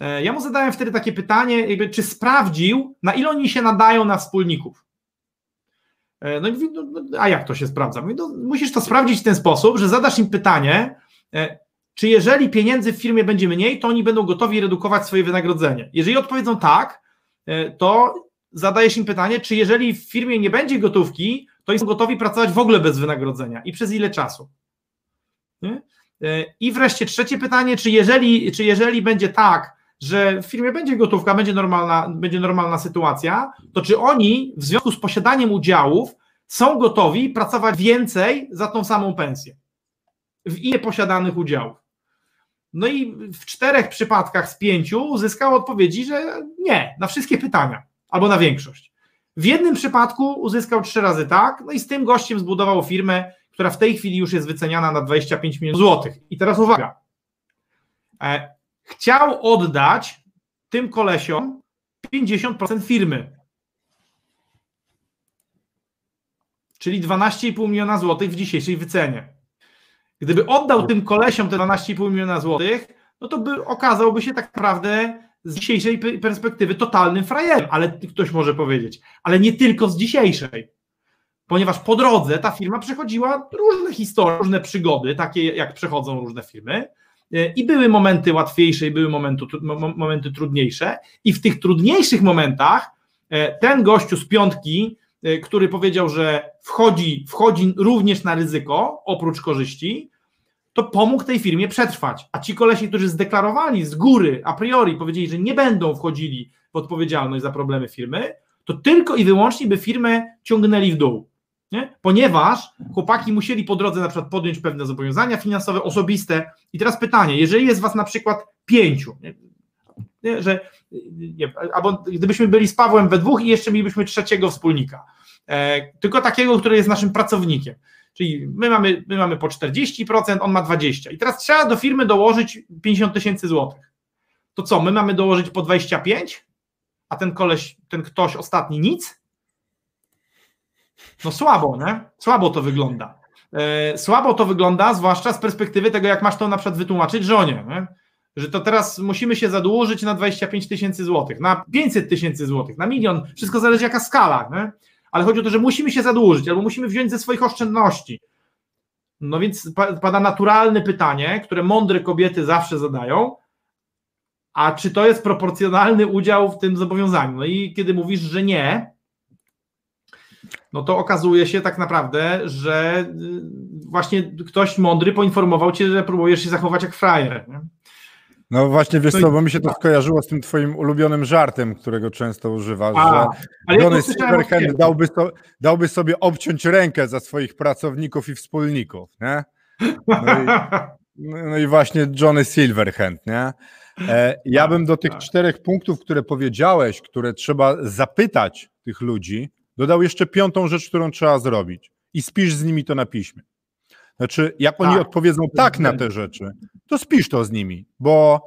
E, ja mu zadałem wtedy takie pytanie, jakby, czy sprawdził, na ile oni się nadają na wspólników. No i mówi, no, no, a jak to się sprawdza? Mówi, no, musisz to sprawdzić w ten sposób, że zadasz im pytanie, czy jeżeli pieniędzy w firmie będzie mniej, to oni będą gotowi redukować swoje wynagrodzenie. Jeżeli odpowiedzą tak, to zadajesz im pytanie, czy jeżeli w firmie nie będzie gotówki, to są gotowi pracować w ogóle bez wynagrodzenia i przez ile czasu. Nie? E, I wreszcie trzecie pytanie, czy jeżeli, czy jeżeli będzie tak, że w firmie będzie gotówka, będzie normalna, będzie normalna sytuacja, to czy oni w związku z posiadaniem udziałów są gotowi pracować więcej za tą samą pensję? W ile posiadanych udziałów? No i w czterech przypadkach z pięciu uzyskał odpowiedzi, że nie, na wszystkie pytania albo na większość. W jednym przypadku uzyskał trzy razy tak, no i z tym gościem zbudował firmę, która w tej chwili już jest wyceniana na 25 milionów złotych. I teraz uwaga. E, chciał oddać tym kolesiom 50% firmy. Czyli 12,5 miliona złotych w dzisiejszej wycenie. Gdyby oddał tym kolesiom te 12,5 miliona złotych, no to by okazałby się tak naprawdę z dzisiejszej perspektywy totalnym frajerem, ale ktoś może powiedzieć, ale nie tylko z dzisiejszej. Ponieważ po drodze ta firma przechodziła różne historie, różne przygody, takie jak przechodzą różne firmy, e, i były momenty łatwiejsze, i były momenty, momenty trudniejsze, i w tych trudniejszych momentach e, ten gościu z piątki, e, który powiedział, że wchodzi, wchodzi również na ryzyko, oprócz korzyści, to pomógł tej firmie przetrwać. A ci kolesi, którzy zdeklarowali z góry, a priori powiedzieli, że nie będą wchodzili w odpowiedzialność za problemy firmy, to tylko i wyłącznie by firmę ciągnęli w dół. Nie? Ponieważ chłopaki musieli po drodze na przykład podjąć pewne zobowiązania finansowe, osobiste. I teraz pytanie, jeżeli jest was na przykład pięciu, nie? Nie? że nie, albo gdybyśmy byli z Pawłem we dwóch i jeszcze mielibyśmy trzeciego wspólnika, e, tylko takiego, który jest naszym pracownikiem, Czyli my mamy, my mamy po 40%, on ma 20%. I teraz trzeba do firmy dołożyć 50 tysięcy złotych. To co, my mamy dołożyć po 25? A ten koleś, ten ktoś ostatni nic? No słabo, nie? Słabo to wygląda. E, słabo to wygląda, zwłaszcza z perspektywy tego, jak masz to na przykład wytłumaczyć żonie, nie? że to teraz musimy się zadłużyć na 25 tysięcy złotych, na 500 tysięcy złotych, na milion, wszystko zależy jaka skala. Nie? Ale chodzi o to, że musimy się zadłużyć albo musimy wziąć ze swoich oszczędności. No więc pada naturalne pytanie, które mądre kobiety zawsze zadają, a czy to jest proporcjonalny udział w tym zobowiązaniu? No i kiedy mówisz, że nie, no to okazuje się tak naprawdę, że y, właśnie ktoś mądry poinformował cię, że próbujesz się zachować jak frajer. Nie? No właśnie, wiesz no co, bo mi się to skojarzyło z tym twoim ulubionym żartem, którego często używasz, A, że Johnny Silverhand dałby, so, dałby, sobie obciąć rękę za swoich pracowników i wspólników, nie? No i, no i właśnie Johnny Silverhand, nie? E, ja bym do tych czterech punktów, które powiedziałeś, które trzeba zapytać tych ludzi, dodał jeszcze piątą rzecz, którą trzeba zrobić i spisz z nimi to na piśmie. Znaczy, jak oni tak. odpowiedzą tak na te rzeczy, to spisz to z nimi, bo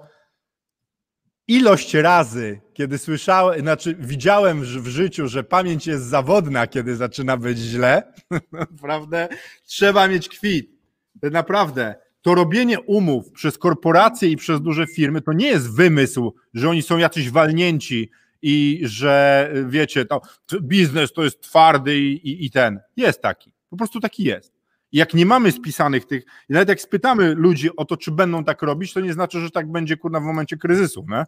ilość razy, kiedy słyszałem, znaczy widziałem w życiu, że pamięć jest zawodna, kiedy zaczyna być źle, naprawdę trzeba mieć kwit. Naprawdę, to robienie umów przez korporacje i przez duże firmy to nie jest wymysł, że oni są jacyś walnięci i że wiecie, to biznes to jest twardy i, i, i ten. Jest taki. Po prostu taki jest. Jak nie mamy spisanych tych, nawet jak spytamy ludzi o to, czy będą tak robić, to nie znaczy, że tak będzie kurna w momencie kryzysu, nie?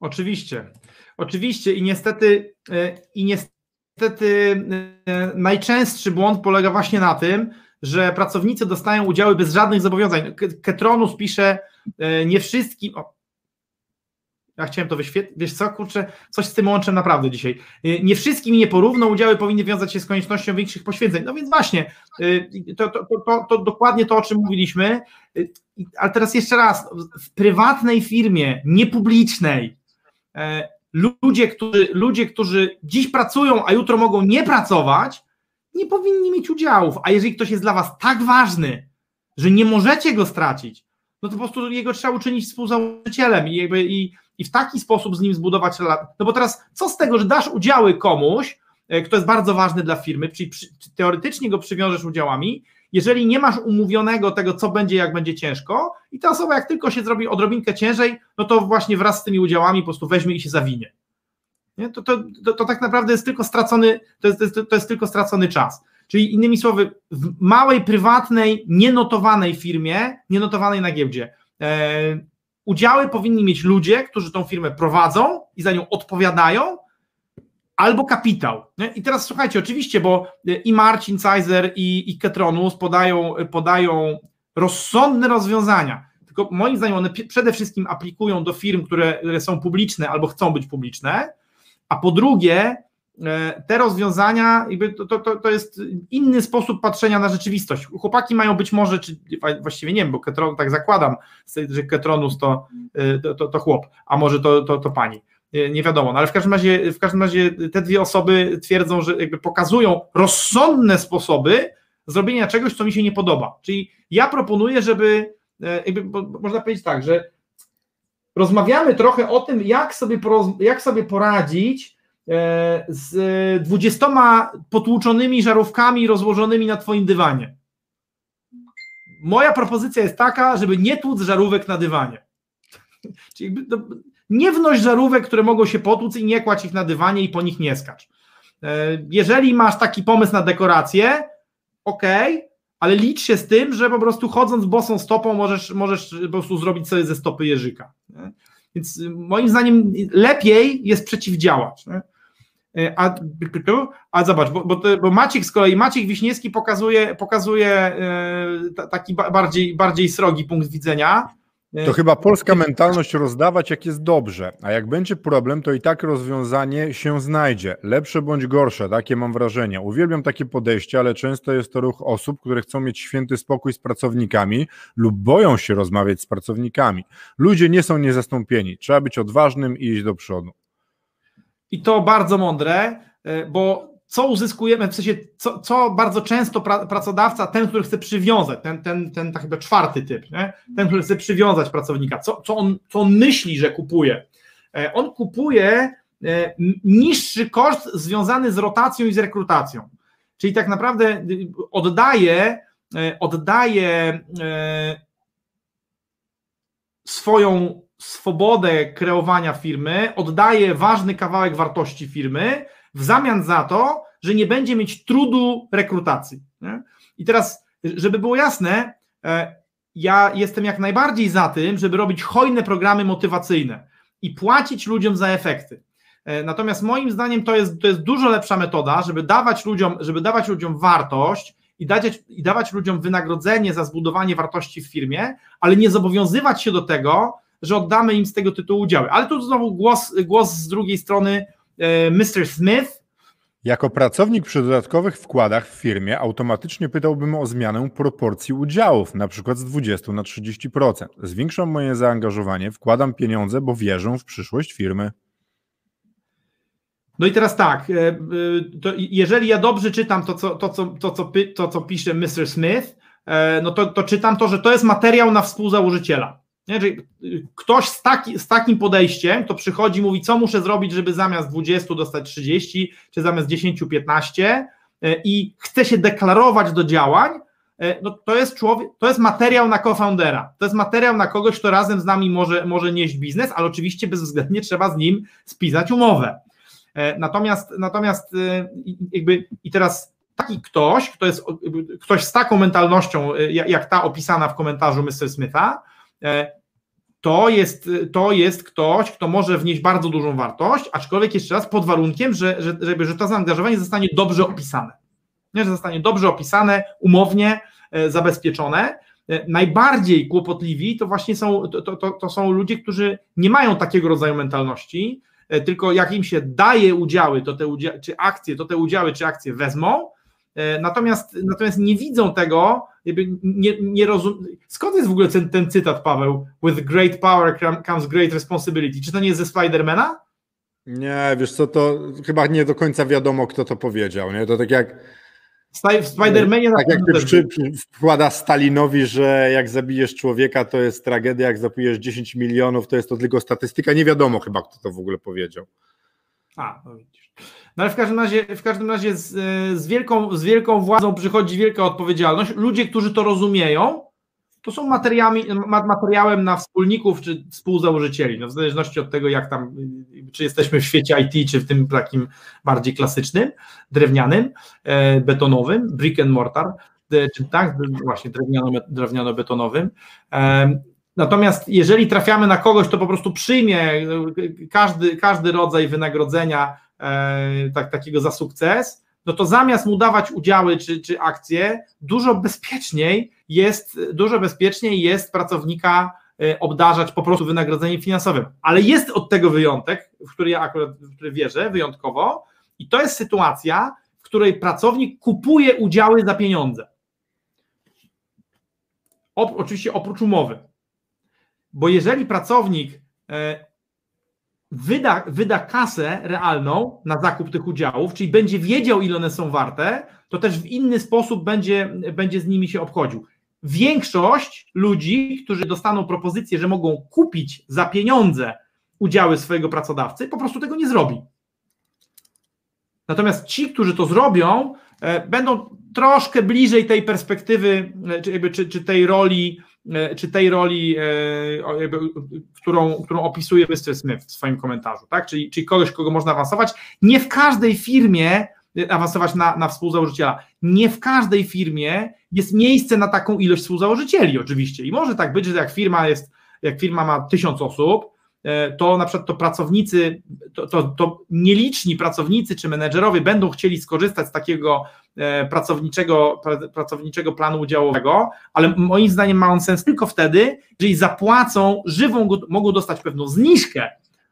Oczywiście. Oczywiście i niestety e, i niestety e, najczęstszy błąd polega właśnie na tym, że pracownicy dostają udziały bez żadnych zobowiązań. Ketronus pisze e, nie wszystkim. Ja chciałem to wyświetlić. Wiesz co, kurczę, coś z tym łączem naprawdę dzisiaj. Nie wszystkim nie porówno udziały powinny wiązać się z koniecznością większych poświęceń. No więc właśnie, to, to, to, to dokładnie to, o czym mówiliśmy. Ale teraz jeszcze raz, w prywatnej firmie, niepublicznej, ludzie, którzy, ludzie, którzy dziś pracują, a jutro mogą nie pracować, nie powinni mieć udziałów. A jeżeli ktoś jest dla Was tak ważny, że nie możecie go stracić, no to po prostu jego trzeba uczynić współzałożycielem i, jakby, i, i w taki sposób z nim zbudować relacje. No bo teraz co z tego, że dasz udziały komuś, e, kto jest bardzo ważny dla firmy, czyli przy, teoretycznie go przywiążesz udziałami, jeżeli nie masz umówionego tego, co będzie, jak będzie ciężko, i ta osoba, jak tylko się zrobi odrobinkę ciężej, no to właśnie wraz z tymi udziałami po prostu weźmie i się zawinie. Nie? To, to, to, to tak naprawdę jest tylko stracony, to jest, to, jest, to jest tylko stracony czas. Czyli innymi słowy, w małej, prywatnej, nienotowanej firmie, nienotowanej na giełdzie, e, udziały powinni mieć ludzie, którzy tą firmę prowadzą i za nią odpowiadają, albo kapitał. I teraz słuchajcie, oczywiście, bo e, i Marcin Cajzer i, i Ketronus podają, podają rozsądne rozwiązania, tylko moim zdaniem one przede wszystkim aplikują do firm, które, które są publiczne albo chcą być publiczne, a po drugie, e, te rozwiązania, to, to, to jest inny sposób patrzenia na rzeczywistość. Chłopaki mają być może, czy właściwie nie wiem, bo Ketron, tak zakładam, że Ketronus to, e, to, to, chłop, a może to, to, to pani nie wiadomo, no ale w każdym razie, w każdym razie te dwie osoby twierdzą, że jakby pokazują rozsądne sposoby zrobienia czegoś, co mi się nie podoba. Czyli ja proponuję, żeby e, jakby, można powiedzieć tak, że rozmawiamy trochę o tym, jak sobie, jak sobie poradzić e, z dwudziestoma potłuczonymi żarówkami rozłożonymi na twoim dywanie. Moja propozycja jest taka, żeby nie tłuc żarówek na dywanie. Czyli no, nie wnoś żarówek, które mogą się potłuc i nie kładź ich na dywanie i po nich nie skacz. E, jeżeli masz taki pomysł na dekorację, ok, ale licz się z tym, że po prostu chodząc bosą stopą możesz, możesz po prostu zrobić sobie ze stopy jeżyka. Więc moim zdaniem lepiej jest przeciwdziałać. Nie? E, a, a zobacz, bo, bo, bo Maciek z kolei, Maciek Wiśniewski pokazuje, pokazuje e, taki bardziej, bardziej srogi punkt widzenia, to chyba polska mentalność rozdawać, jak jest dobrze, a jak będzie problem, to i tak rozwiązanie się znajdzie. Lepsze bądź gorsze, takie mam wrażenie. Uwielbiam takie podejście, ale często jest to ruch osób, które chcą mieć święty spokój z pracownikami lub boją się rozmawiać z pracownikami. Ludzie nie są niezastąpieni. Trzeba być odważnym i iść do przodu. I to bardzo mądre, e, bo co uzyskujemy, w sensie, co, co bardzo często pra, pracodawca, ten, który chce przywiązać, ten, ten, ten tak chyba czwarty typ, nie? ten, który chce przywiązać pracownika, co, co, on, co on myśli, że kupuje? E, on kupuje e, niższy koszt związany z rotacją i z rekrutacją. Czyli tak naprawdę oddaje, e, oddaje swoją swobodę kreowania firmy, oddaje ważny kawałek wartości firmy, w zamian za to, że nie będzie mieć trudu rekrutacji. Nie? I teraz, żeby było jasne, e, ja jestem jak najbardziej za tym, żeby robić hojne programy motywacyjne i płacić ludziom za efekty. E, natomiast moim zdaniem to jest, to jest dużo lepsza metoda, żeby dawać ludziom, żeby dawać ludziom wartość i, dać, i dawać ludziom wynagrodzenie za zbudowanie wartości w firmie, ale nie zobowiązywać się do tego, że oddamy im z tego tytułu udziały. Ale tu znowu głos, głos z drugiej strony E, Mr. Smith. Jako pracownik przy dodatkowych wkładach w firmie automatycznie pytałbym o zmianę proporcji udziałów, na przykład z 20 na 30%. Zwiększam moje zaangażowanie, wkładam pieniądze, bo wierzę w przyszłość firmy. No i teraz tak, e, e, jeżeli ja dobrze czytam to, co, to, co, to, co, to, co pisze Mr. Smith, no to, to czytam to, że to jest materiał na współzałożyciela. Nie? Czyli y, ktoś z, taki, z takim podejściem, to przychodzi, mówi, co muszę zrobić, żeby zamiast 20 dostać 30, czy zamiast 10, 15 y, i chce się deklarować do działań, e, no to jest człowiek, to jest materiał na co-foundera, to jest materiał na kogoś, kto razem z nami może, może nieść biznes, ale oczywiście bezwzględnie trzeba z nim spisać umowę. E, natomiast, natomiast e, jakby i teraz taki ktoś, kto jest ktoś z taką mentalnością, jak ta opisana w komentarzu Mr. Smitha, to jest, to jest ktoś, kto może wnieść bardzo dużą wartość, aczkolwiek jeszcze raz pod warunkiem, że, że, żeby, że to zaangażowanie zostanie dobrze opisane. Nie, że zostanie dobrze opisane, umownie e, zabezpieczone. E, najbardziej kłopotliwi to właśnie są, to, to, to są ludzie, którzy nie mają takiego rodzaju mentalności, e, tylko jak im się daje udziały, to te udziały, czy akcje, to te udziały czy akcje wezmą, natomiast, natomiast nie widzą tego, nie, nie rozum... Skąd jest w ogóle ten, ten cytat, Paweł? With great power comes great responsibility. Czy to nie jest ze Spidermana? Nie, wiesz co, to chyba nie do końca wiadomo, kto to powiedział. Nie? To tak jak w Spidermanie tak jak ty wkłada Stalinowi, że jak zabijesz człowieka, to jest tragedia, jak zabijesz 10 milionów, to jest to tylko statystyka. Nie wiadomo chyba, kto to w ogóle powiedział. A, no widzisz. No ale w każdym razie, w każdym razie z, z, wielką, z wielką władzą przychodzi wielka odpowiedzialność. Ludzie, którzy to rozumieją, to są materiałami, materiałem na wspólników czy współzałożycieli, no w zależności od tego, jak tam, czy jesteśmy w świecie IT, czy w tym takim bardziej klasycznym, drewnianym, e, betonowym, brick and mortar, czy tak, właśnie drewniano-betonowym. E, natomiast jeżeli trafiamy na kogoś, to po prostu przyjmie każdy, każdy rodzaj wynagrodzenia E, tak, takiego za sukces, no to zamiast mu dawać udziały czy, czy akcje, dużo bezpieczniej jest, dużo bezpieczniej jest pracownika e, obdarzać po prostu wynagrodzeniem finansowym. Ale jest od tego wyjątek, w który ja akurat w który wierzę wyjątkowo, i to jest sytuacja, w której pracownik kupuje udziały za pieniądze. Oczywiście oprócz umowy. Bo jeżeli pracownik e, wyda, wyda kasę realną na zakup tych udziałów, czyli będzie wiedział, ile one są warte, to też w inny sposób będzie, będzie z nimi się obchodził. Większość ludzi, którzy dostaną propozycję, że mogą kupić za pieniądze udziały swojego pracodawcy, po prostu tego nie zrobi. Natomiast ci, którzy to zrobią, e, będą troszkę bliżej tej perspektywy, e, czy, czy, czy tej roli czy tej roli, e, którą, którą opisuje Mr. Smith w swoim komentarzu, tak? Czyli, czyli kogoś, kogo można awansować. Nie w każdej firmie e, awansować na, na współzałożyciela. Nie w każdej firmie jest miejsce na taką ilość współzałożycieli, oczywiście. I może tak być, że jak firma jest, jak firma ma tysiąc osób, E, to na przykład to pracownicy, to, to, to nieliczni pracownicy czy menedżerowie będą chcieli skorzystać z takiego e, pracowniczego, pracowniczego planu udziałowego, ale moim zdaniem ma on sens tylko wtedy, jeżeli zapłacą żywą, mogą dostać pewną zniżkę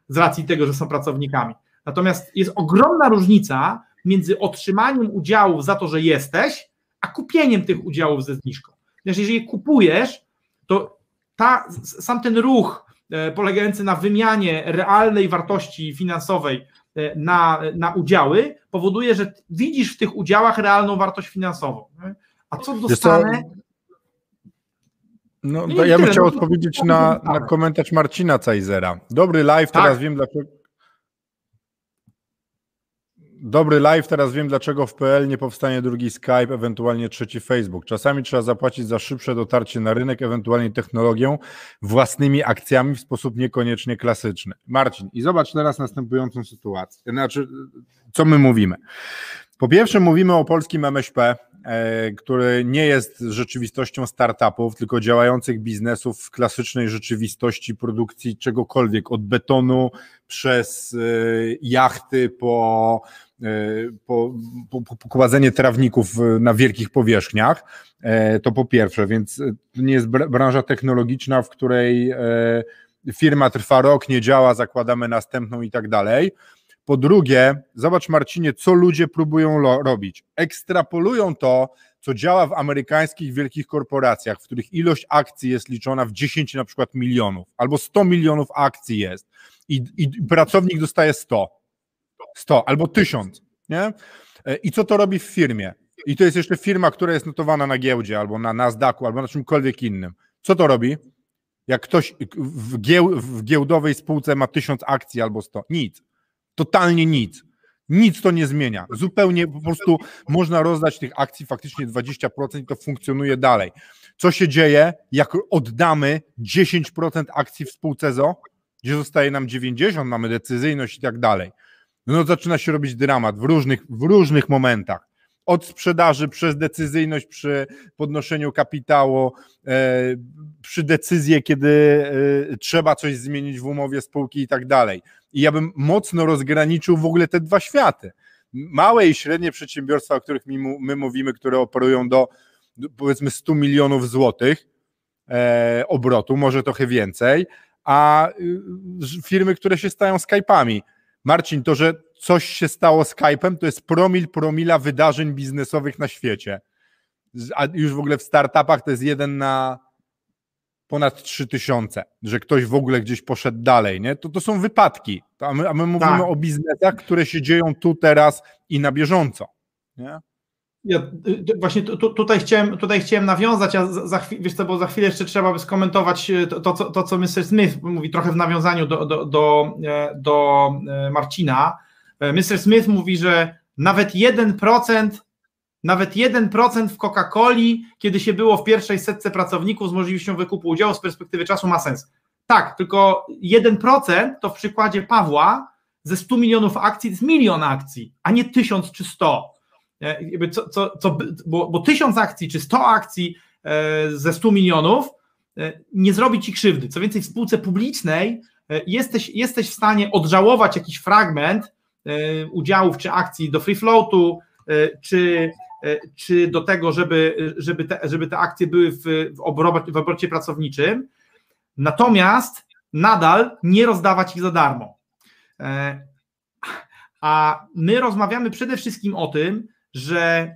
z racji tego, że są pracownikami. Natomiast jest ogromna różnica między otrzymaniem udziałów za to, że jesteś, a kupieniem tych udziałów ze zniżką. Jeżeli kupujesz, to ta, sam ten ruch E, polegający na wymianie realnej wartości finansowej e, na, na udziały, powoduje, że widzisz w tych udziałach realną wartość finansową. A co dostanę? No, ja bym chciał no, odpowiedzieć na, na komentarz Marcina Cajzera. Dobry live, teraz tak. wiem dlaczego. Dobry live, teraz wiem dlaczego w PL nie powstanie drugi Skype, ewentualnie trzeci Facebook. Czasami trzeba zapłacić za szybsze dotarcie na rynek, ewentualnie technologią, własnymi akcjami w sposób niekoniecznie klasyczny. Marcin, i zobacz teraz następującą sytuację. Znaczy, co my mówimy? Po pierwsze, mówimy o polskim MŚP, e, który nie jest rzeczywistością startupów, tylko działających biznesów w klasycznej rzeczywistości produkcji czegokolwiek, od betonu przez e, jachty po po, po, po trawników na wielkich powierzchniach, e, to po pierwsze, więc to nie jest branża technologiczna, w której e, firma trwa rok, nie działa, zakładamy następną i tak dalej. Po drugie, zobacz Marcinie, co ludzie próbują robić. Ekstrapolują to, co działa w amerykańskich wielkich korporacjach, w których ilość akcji jest liczona w 10 na przykład milionów, albo 100 milionów akcji jest i, i pracownik dostaje 100 100 albo 1000, nie? E, I co to robi w firmie? I to jest jeszcze firma, która jest notowana na giełdzie albo na Nasdaqu albo na czymkolwiek innym. Co to robi? Jak ktoś w, gieł, w giełdowej spółce ma 1000 akcji albo 100, nic. Totalnie nic. Nic to nie zmienia. Zupełnie po prostu można rozdać tych akcji faktycznie 20% i to funkcjonuje dalej. Co się dzieje, jak oddamy 10% akcji w spółce ZO, gdzie zostaje nam 90, mamy decyzyjność i tak dalej. No zaczyna się robić dramat w różnych, w różnych momentach. Od sprzedaży przez decyzyjność przy podnoszeniu kapitału, e, przy decyzji, kiedy e, trzeba coś zmienić w umowie spółki i tak dalej. I ja bym mocno rozgraniczył w ogóle te dwa światy. Małe i średnie przedsiębiorstwa, o których my mówimy, które operują do powiedzmy 100 milionów złotych e, obrotu, może trochę więcej, a y, firmy, które się stają Skype'ami. Marcin, to, że coś się stało Skype'em, to jest promil promila wydarzeń biznesowych na świecie. A już w ogóle w startupach to jest jeden na ponad 3000, że ktoś w ogóle gdzieś poszedł dalej, nie? To, to są wypadki, a my, a my mówimy tak. o biznesach, które się dzieją tu, teraz i na bieżąco, nie? Ja y, właśnie tu, tutaj, chciałem, tutaj chciałem nawiązać, a za, wiesz co, bo za chwilę jeszcze trzeba by skomentować y, to, to, co, to co Mr. Smith mówi trochę w nawiązaniu do, do, do, e, do e, Marcina. E, Mr. Smith mówi, że nawet 1%, nawet 1% w Coca-Coli, kiedy się było w pierwszej setce pracowników z możliwością wykupu udziału z perspektywy czasu ma sens. Tak, tylko 1% to w przykładzie Pawła ze 100 milionów akcji to jest milion akcji, a nie 1000 czy 100. Co, co, co, bo, bo 1000 akcji czy 100 akcji ze 100 milionów nie zrobi ci krzywdy. Co więcej, w spółce publicznej jesteś, jesteś w stanie odżałować jakiś fragment E, udziałów czy akcji do free floatu, e, czy, e, czy do tego, żeby, żeby, te, żeby te akcje były w, w, obrocie, w obrocie pracowniczym, natomiast nadal nie rozdawać ich za darmo. A my rozmawiamy przede wszystkim o tym, że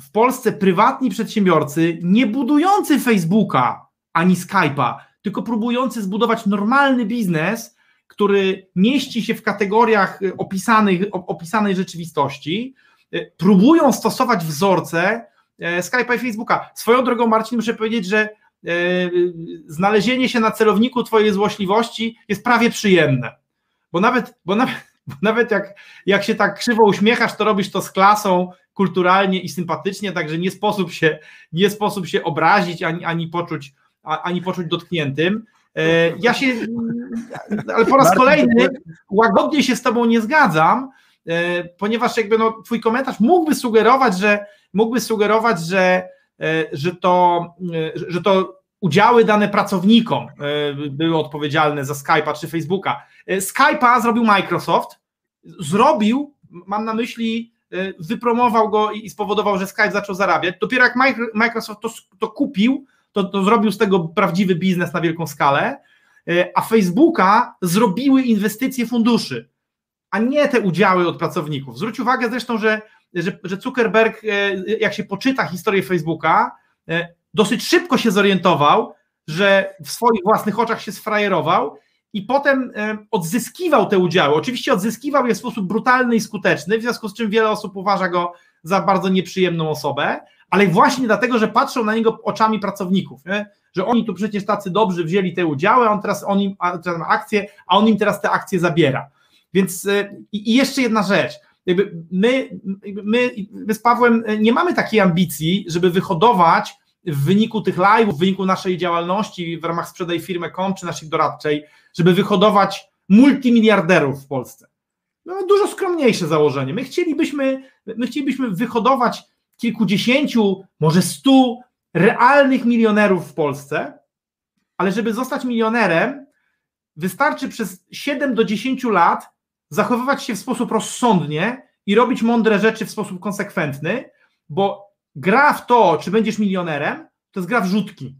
w Polsce prywatni przedsiębiorcy, nie budujący Facebooka ani Skype'a, tylko próbujący zbudować normalny biznes, który mieści się w kategoriach e, opisanych, opisanej rzeczywistości, e, próbują stosować wzorce e, Skype'a i Facebooka. Swoją drogą, Marcin, muszę powiedzieć, że znalezienie się na celowniku Twojej złośliwości jest prawie przyjemne. Bo nawet, bo nawet, bo nawet jak, jak się tak krzywo uśmiechasz, to robisz to z klasą, kulturalnie i sympatycznie, także nie sposób się, nie sposób się obrazić ani, ani, poczuć, ani poczuć dotkniętym. E, ja się, ale po raz kolejny łagodnie się z Tobą nie zgadzam, e, ponieważ jakby no, Twój komentarz mógłby sugerować, że mógłby sugerować, że, e, że, to, że to udziały dane pracownikom były odpowiedzialne za Skype'a czy Facebooka. Skype'a zrobił Microsoft, zrobił, mam na myśli, wypromował go i spowodował, że Skype zaczął zarabiać. Dopiero jak Microsoft to, to kupił, to, to zrobił z tego prawdziwy biznes na wielką skalę, e, a Facebooka zrobiły inwestycje funduszy, a nie te udziały od pracowników. Zwróć uwagę zresztą, że, że, że Zuckerberg, e, jak się poczyta historię Facebooka, e, dosyć szybko się zorientował, że w swoich własnych oczach się sfrajerował i potem odzyskiwał te udziały. Oczywiście odzyskiwał je w sposób brutalny i skuteczny, w związku z czym wiele osób uważa go za bardzo nieprzyjemną osobę, ale właśnie dlatego, że patrzą na niego oczami pracowników, nie? że oni tu przecież tacy dobrzy wzięli te udziały, on teraz on im, a, akcje, a on im teraz te akcje zabiera. Więc e, i, jeszcze jedna rzecz. Jakby my, my, my z Pawłem nie mamy takiej ambicji, żeby wyhodować w wyniku tych live'ów, w wyniku naszej działalności w ramach sprzedaj firmy.com czy naszej doradczej, żeby wyhodować multimiliarderów w Polsce. Mamy dużo skromniejsze założenie. My chcielibyśmy, my chcielibyśmy wyhodować kilkudziesięciu, może stu realnych milionerów w Polsce, ale żeby zostać milionerem, wystarczy przez 7 do 10 lat zachowywać się w sposób rozsądnie i robić mądre rzeczy w sposób konsekwentny, bo gra w to, czy będziesz milionerem, to jest gra w rzutki.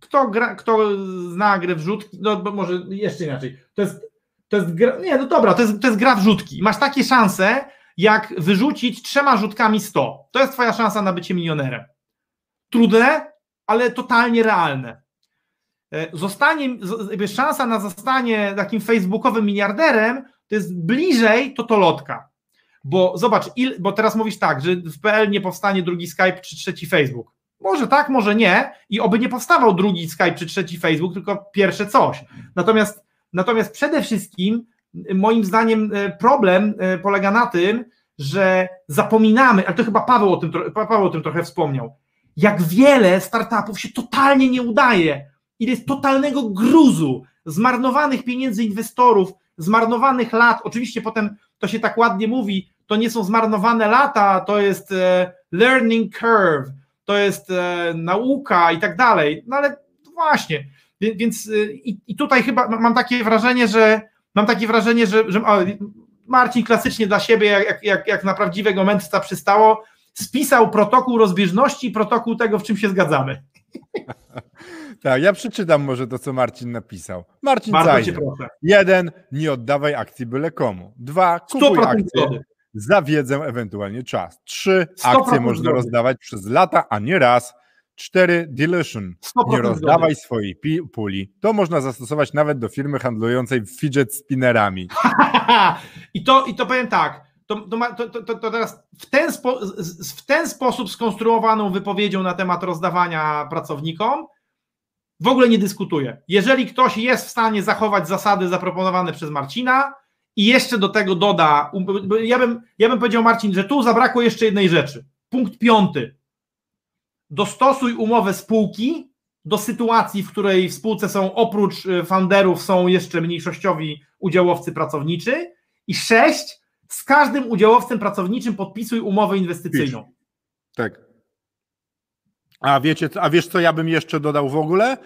Kto, gra, kto zna grę w rzutki, no może jeszcze inaczej, to jest, to jest gra, nie, no dobra, to jest, to jest gra w rzutki. Masz takie szanse, jak wyrzucić trzema rzutkami 100. To jest Twoja szansa na bycie milionerem. Trudne, ale totalnie realne. E, zostanie, szansa na zostanie takim facebookowym miliarderem to jest bliżej totolotka. Bo zobacz, il, bo teraz mówisz tak, że w PL nie powstanie drugi Skype czy trzeci Facebook. Może tak, może nie i oby nie powstawał drugi Skype czy trzeci Facebook, tylko pierwsze coś. Natomiast, natomiast przede wszystkim moim zdaniem problem polega na tym, że zapominamy, ale to chyba Paweł o tym, Paweł o tym trochę wspomniał, jak wiele startupów się totalnie nie udaje, ile jest totalnego gruzu, zmarnowanych pieniędzy inwestorów, zmarnowanych lat. Oczywiście potem to się tak ładnie mówi, to nie są zmarnowane lata, to jest e, learning curve, to jest e, nauka i tak dalej. No ale właśnie, więc e, i, i tutaj chyba mam takie wrażenie, że mam takie wrażenie, że, że Marcin klasycznie dla siebie, jak, jak, jak na prawdziwego mędrca przystało, spisał protokół rozbieżności i protokół tego, w czym się zgadzamy. Tak, ja przeczytam może to, co Marcin napisał. Marcin Zajdzie. Jeden, nie oddawaj akcji byle komu. Dwa, kupuj akcje zgody. Za wiedzę, ewentualnie czas. Trzy, akcje można zgody. rozdawać przez lata, a nie raz. Cztery, dilution. Nie rozdawaj zgody. swojej puli. To można zastosować nawet do firmy handlującej fidget spinnerami. I to, I to powiem tak, to, to, to, to, teraz w ten, spo, w ten sposób skonstruowaną wypowiedzią na temat rozdawania pracownikom w ogóle nie dyskutuję. Jeżeli ktoś jest w stanie zachować zasady zaproponowane przez Marcina i jeszcze do tego doda, ja bym, ja bym powiedział Marcin, że tu zabrakło jeszcze jednej rzeczy. Punkt piąty. Dostosuj umowę spółki do sytuacji, w której w spółce są oprócz y, funderów są jeszcze mniejszościowi udziałowcy pracowniczy i sześć, z każdym udziałowcem pracowniczym podpisuj umowę inwestycyjną. Tak. A wiecie, a wiesz co ja bym jeszcze dodał w ogóle?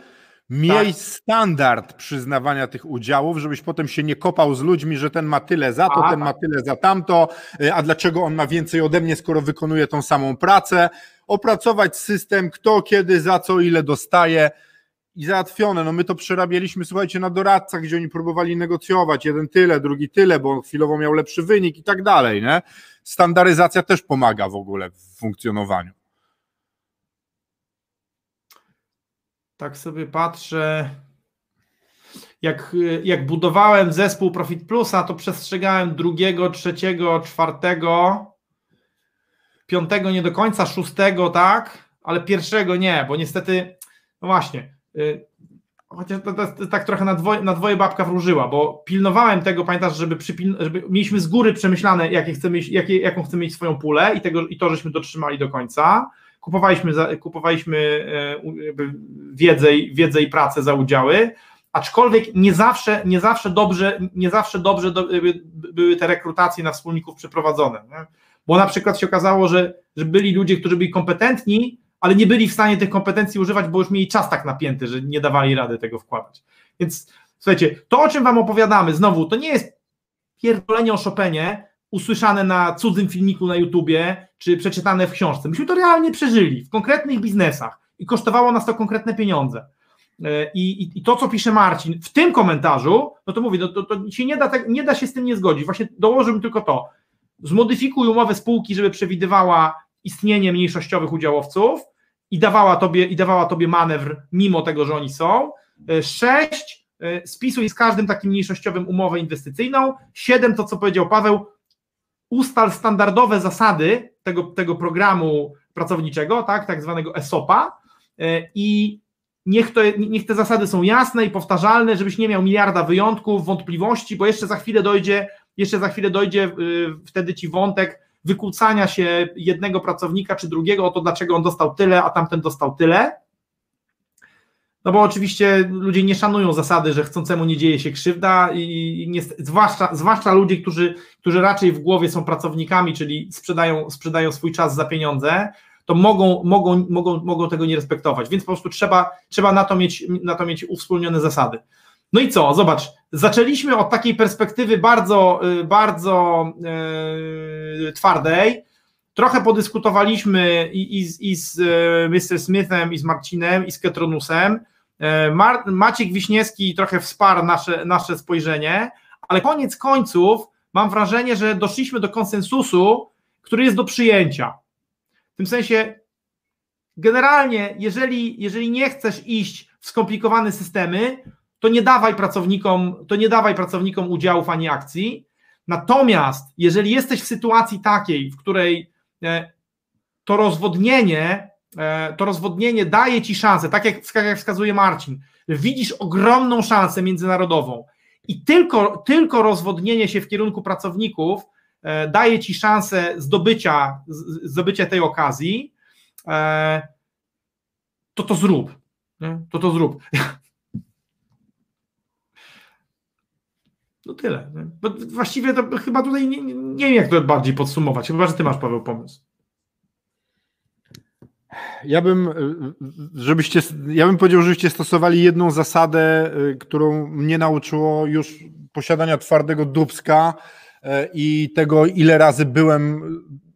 Miej tak. standard przyznawania tych udziałów, żebyś potem się nie kopał z ludźmi, że ten ma tyle za to, a, ten ma tyle za tamto, y, a dlaczego on ma więcej ode mnie, skoro wykonuje tą samą pracę. Opracować system, kto, kiedy, za co, ile dostaje i załatwione. No my to przerabialiśmy, słuchajcie, na doradcach, gdzie oni próbowali negocjować, jeden tyle, drugi tyle, bo on chwilowo miał lepszy wynik i tak dalej, nie? Standaryzacja też pomaga w ogóle w funkcjonowaniu. Tak sobie patrzę, jak, jak budowałem zespół Profit Plusa, to przestrzegałem drugiego, trzeciego, czwartego, piątego nie do końca, szóstego, tak, ale pierwszego nie, bo niestety, no właśnie, y, chociaż to, to, to, tak trochę na dwoje, na dwoje babka wróżyła, bo pilnowałem tego, pamiętasz, żeby, żeby mieliśmy z góry przemyślane, jakie chcemy, jakie, jaką chcemy mieć swoją pulę i, tego, i to, żeśmy dotrzymali do końca kupowaliśmy, kupowaliśmy e, wiedzę, wiedzę i pracę za udziały, aczkolwiek nie zawsze, nie zawsze dobrze, nie zawsze dobrze do, były te rekrutacje na wspólników przeprowadzone. Nie? Bo na przykład się okazało, że, że byli ludzie, którzy byli kompetentni, ale nie byli w stanie tych kompetencji używać, bo już mieli czas tak napięty, że nie dawali rady tego wkładać. Więc słuchajcie, to o czym wam opowiadamy, znowu, to nie jest pierdolenie o Chopinie, usłyszane na cudzym filmiku na YouTubie, czy przeczytane w książce. Myśmy to realnie przeżyli w konkretnych biznesach i kosztowało nas to konkretne pieniądze. E, I, i, i to, co pisze Marcin w tym komentarzu, no to mówię, no to, to się nie da, nie da się z tym nie zgodzić. Właśnie dołożyłbym tylko to. Zmodyfikuj umowę spółki, żeby przewidywała istnienie mniejszościowych udziałowców i dawała tobie, i dawała tobie manewr mimo tego, że oni są. E, sześć, e, spisuj z każdym takim mniejszościowym umowę inwestycyjną. Siedem, to co powiedział Paweł, ustal standardowe zasady tego, tego programu pracowniczego, tak, tak zwanego ESOP-a e, i niech, to, niech te zasady są jasne i powtarzalne, żebyś nie miał miliarda wyjątków, wątpliwości, bo jeszcze za chwilę dojdzie, jeszcze za chwilę dojdzie y, wtedy ci wątek wykłócania się jednego pracownika czy drugiego o to, dlaczego on dostał tyle, a tamten dostał tyle. No bo oczywiście ludzie nie szanują zasady, że chcącemu nie dzieje się krzywda i nie, zwłaszcza, zwłaszcza ludzie, którzy, którzy raczej w głowie są pracownikami, czyli sprzedają, sprzedają swój czas za pieniądze, to mogą, mogą, mogą, mogą tego nie respektować, więc po prostu trzeba, trzeba na, to mieć, na to mieć uwspólnione zasady. No i co, zobacz, zaczęliśmy od takiej perspektywy bardzo, y, bardzo yy, twardej, trochę podyskutowaliśmy i, i, i z y, Mr. Smithem, i z Marcinem, i z Ketronusem, Maciek Wiśniewski trochę wsparł nasze, nasze spojrzenie, ale koniec końców mam wrażenie, że doszliśmy do konsensusu, który jest do przyjęcia. W tym sensie, generalnie, jeżeli, jeżeli nie chcesz iść w skomplikowane systemy, to nie dawaj pracownikom, to nie dawaj pracownikom udziałów ani akcji. Natomiast jeżeli jesteś w sytuacji takiej, w której e, to rozwodnienie E, to rozwodnienie daje ci szansę, tak jak, tak jak wskazuje Marcin, widzisz ogromną szansę międzynarodową I tylko, tylko rozwodnienie się w kierunku pracowników e, daje ci szansę zdobycia, zdobycia tej okazji, e, to to zrób. To to zrób. No tyle. Właściwie to chyba tutaj nie, nie wiem, jak to bardziej podsumować. Chyba, że ty masz, Paweł, pomysł. Ja bym, żebyście, ja bym powiedział, żebyście stosowali jedną zasadę, y, którą mnie nauczyło już posiadania twardego dubska y, i tego, ile razy byłem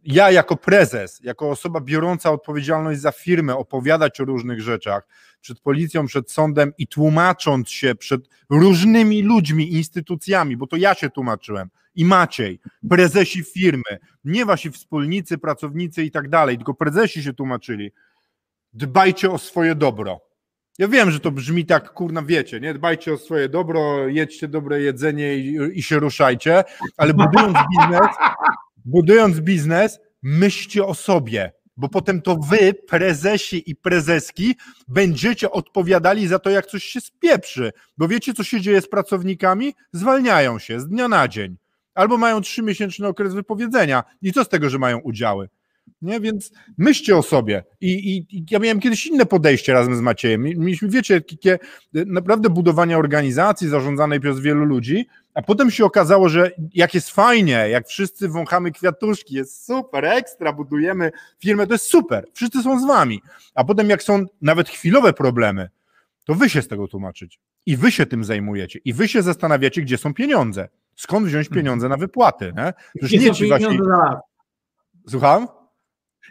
ja jako prezes, jako osoba biorąca odpowiedzialność za firmę, opowiadać o różnych rzeczach przed policją, przed sądem i tłumacząc się przed różnymi ludźmi, instytucjami, bo to ja się tłumaczyłem i Maciej, prezesi firmy, nie wasi wspólnicy, pracownicy i tak dalej, tylko prezesi się tłumaczyli. Dbajcie o swoje dobro. Ja wiem, że to brzmi tak, kurna, wiecie, nie? Dbajcie o swoje dobro, jedźcie dobre jedzenie i, i się ruszajcie, ale budując biznes, budując biznes, myślcie o sobie, bo potem to wy, prezesi i prezeski, będziecie odpowiadali za to, jak coś się spieprzy. Bo wiecie, co się dzieje z pracownikami? Zwalniają się z dnia na dzień. Albo mają trzymiesięczny okres wypowiedzenia. I co z tego, że mają udziały? Nie? Więc myślcie o sobie. I, i, I, ja miałem kiedyś inne podejście razem z Maciejem. Mieliśmy, wiecie, takie naprawdę budowanie organizacji zarządzanej przez wielu ludzi, a potem się okazało, że jak jest fajnie, jak wszyscy wąchamy kwiatuszki, jest super, ekstra, budujemy firmę, to jest super, wszyscy są z wami. A potem jak są nawet chwilowe problemy, to wy się z tego tłumaczycie. I wy się tym zajmujecie. I wy się zastanawiacie, gdzie są pieniądze. Skąd wziąć mhm. pieniądze na wypłaty? Nie? Gdzie nie są pieniądze wasi... za las? Słucham?